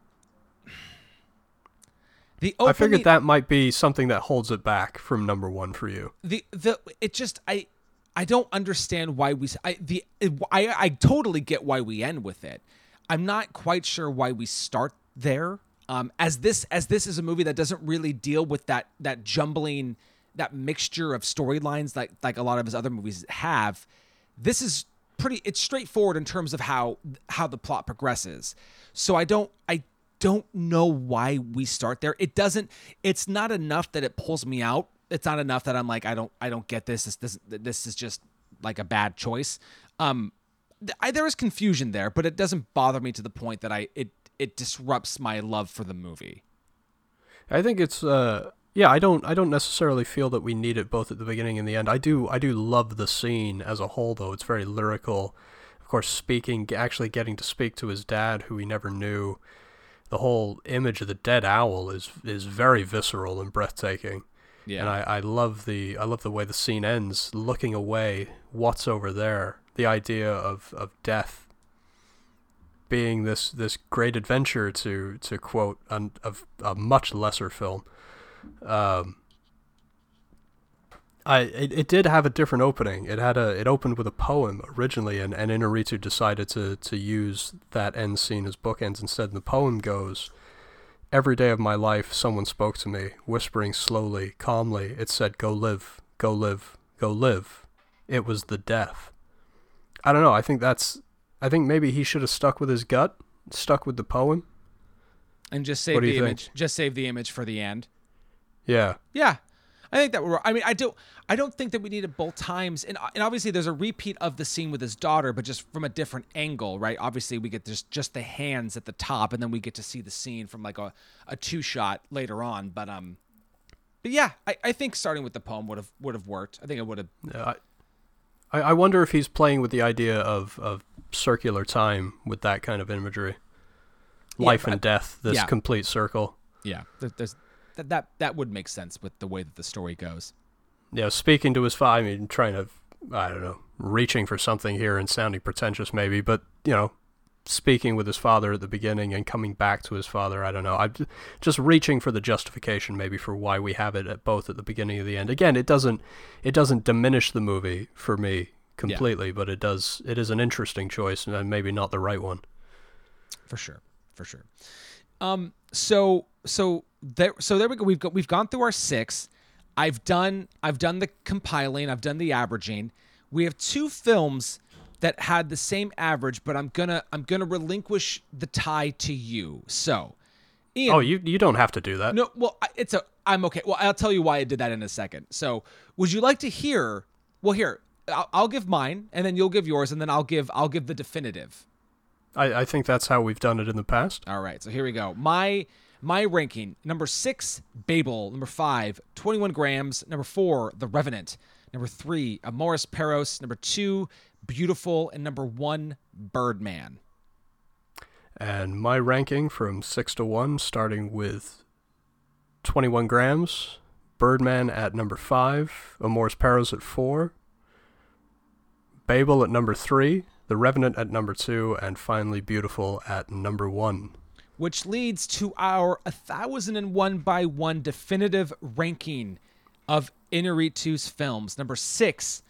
The opening, I figured that might be something that holds it back from number one for you. the the it just I I don't understand why we I the I I totally get why we end with it. I'm not quite sure why we start there. Um, as this as this is a movie that doesn't really deal with that that jumbling that mixture of storylines like like a lot of his other movies have. This is pretty it's straightforward in terms of how how the plot progresses. So I don't I don't know why we start there. It doesn't it's not enough that it pulls me out. It's not enough that I'm like I don't I don't get this. This this, this is just like a bad choice. Um I, there is confusion there, but it doesn't bother me to the point that I it it disrupts my love for the movie. I think it's uh yeah, I don't I don't necessarily feel that we need it both at the beginning and the end. I do I do love the scene as a whole though. It's very lyrical. Of course, speaking actually getting to speak to his dad who he never knew. The whole image of the dead owl is is very visceral and breathtaking. Yeah. And I, I love the I love the way the scene ends, looking away, what's over there. The idea of, of death being this, this great adventure to to quote an, of a much lesser film. Um, I it, it did have a different opening. It had a it opened with a poem originally, and and Inarritu decided to to use that end scene as bookends instead. And the poem goes. Every day of my life, someone spoke to me, whispering slowly, calmly. It said, Go live, go live, go live. It was the death. I don't know. I think that's. I think maybe he should have stuck with his gut, stuck with the poem. and just save the you think? image. Just save the image for the end. Yeah. Yeah, I think that we're. I mean, I don't. I don't think that we need it both times. And and obviously, there's a repeat of the scene with his daughter, but just from a different angle, right? Obviously, we get just just the hands at the top, and then we get to see the scene from like a a two shot later on. But um, but yeah, I, I think starting with the poem would have would have worked. I think it would have. Uh, I, I wonder if he's playing with the idea of, of circular time with that kind of imagery. Yeah, Life I- and death, this yeah. complete circle. Yeah, there- there's that that that would make sense with the way that the story goes. Yeah, speaking to his father, I mean, trying to, I don't know, reaching for something here and sounding pretentious maybe, but, you know, speaking with his father at the beginning and coming back to his father, I don't know. I'm just reaching for the justification maybe for why we have it at both at the beginning and the end. Again, it doesn't, it doesn't diminish the movie for me completely, but it does. It is an interesting choice, and maybe not the right one. for sure for sure um so so there so there we go. We've got we've gone through our six. I've done i've done the compiling. I've done the averaging. We have two films that had the same average but i'm gonna i'm gonna relinquish the tie to you. So Ian, Oh, you you don't have to do that. no well it's a i'm okay. Well i'll tell you why i did that in a second. So would you like to hear well here I'll, I'll give mine and then you'll give yours and then i'll give i'll give the definitive I, I think that's how we've done it in the past. All right, so here we go. My my ranking: number six, Babel. Number five, 21 grams. Number four, The Revenant. Number three, Amores Perros. Number two, Biutiful, and number one, Birdman. And my ranking from six to one, starting with 21 grams, Birdman at number five, Amores Perros at four, Babel at number three, The Revenant at number two, and finally Biutiful at number one. which leads to our 1001 by 1 definitive ranking of Inarritu's films. Number 6,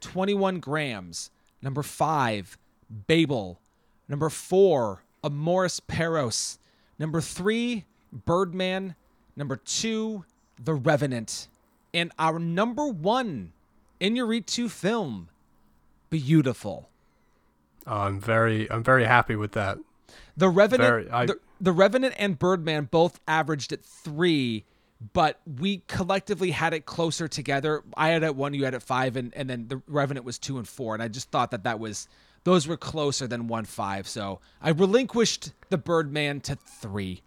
21 grams. Number 5, Babel. Number 4, Amores Perros. Number 3, Birdman. Number 2, The Revenant. And our number 1 Inarritu film, Biutiful. Uh, I'm very I'm very happy with that. The Revenant, Very- I- the, the Revenant and Birdman both averaged at three, but we collectively had it closer together. I had it at one, you had it at five, and, and then the Revenant was two and four. And I just thought that that was those were closer than one five. So I relinquished the Birdman to three.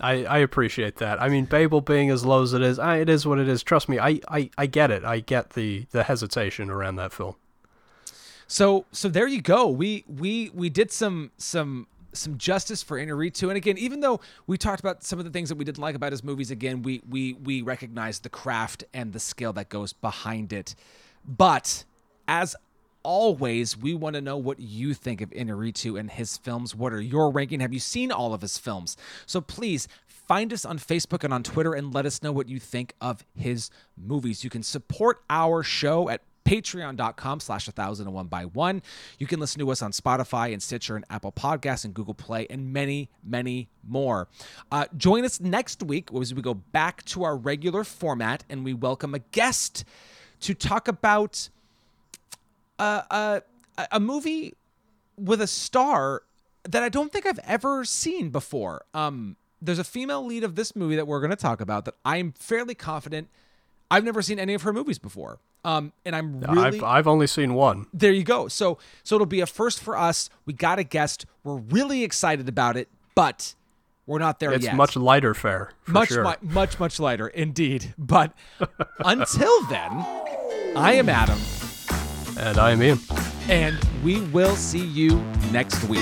I, I appreciate that. I mean, Babel being as low as it is, I, it is what it is. Trust me, I, I, I get it. I get the, the hesitation around that film. So so there you go. We we we did some some some justice for Inarritu. And again, even though we talked about some of the things that we didn't like about his movies, again, we we we recognize the craft and the skill that goes behind it. But as always, we want to know what you think of Inarritu and his films. What are your ranking? Have you seen all of his films? So please find us on Facebook and on Twitter and let us know what you think of his movies. You can support our show at patreon.com slash 1001 by 1 you can listen to us on spotify and stitcher and apple podcasts and google play and many many more uh, join us next week as we go back to our regular format and we welcome a guest to talk about uh, uh, a, a movie with a star that I don't think I've ever seen before. Um, there's a female lead of this movie that we're going to talk about that I'm fairly confident I've never seen any of her movies before. Um, and I'm really I've, I've only seen one. there you go. So so it'll be a first for us. We got a guest. We're really excited about it, but we're not there It's yet. It's much lighter fare, much, sure. mu- much, much lighter, indeed. But [LAUGHS] until then, I am Adam, and I am Ian. and we will see you next week.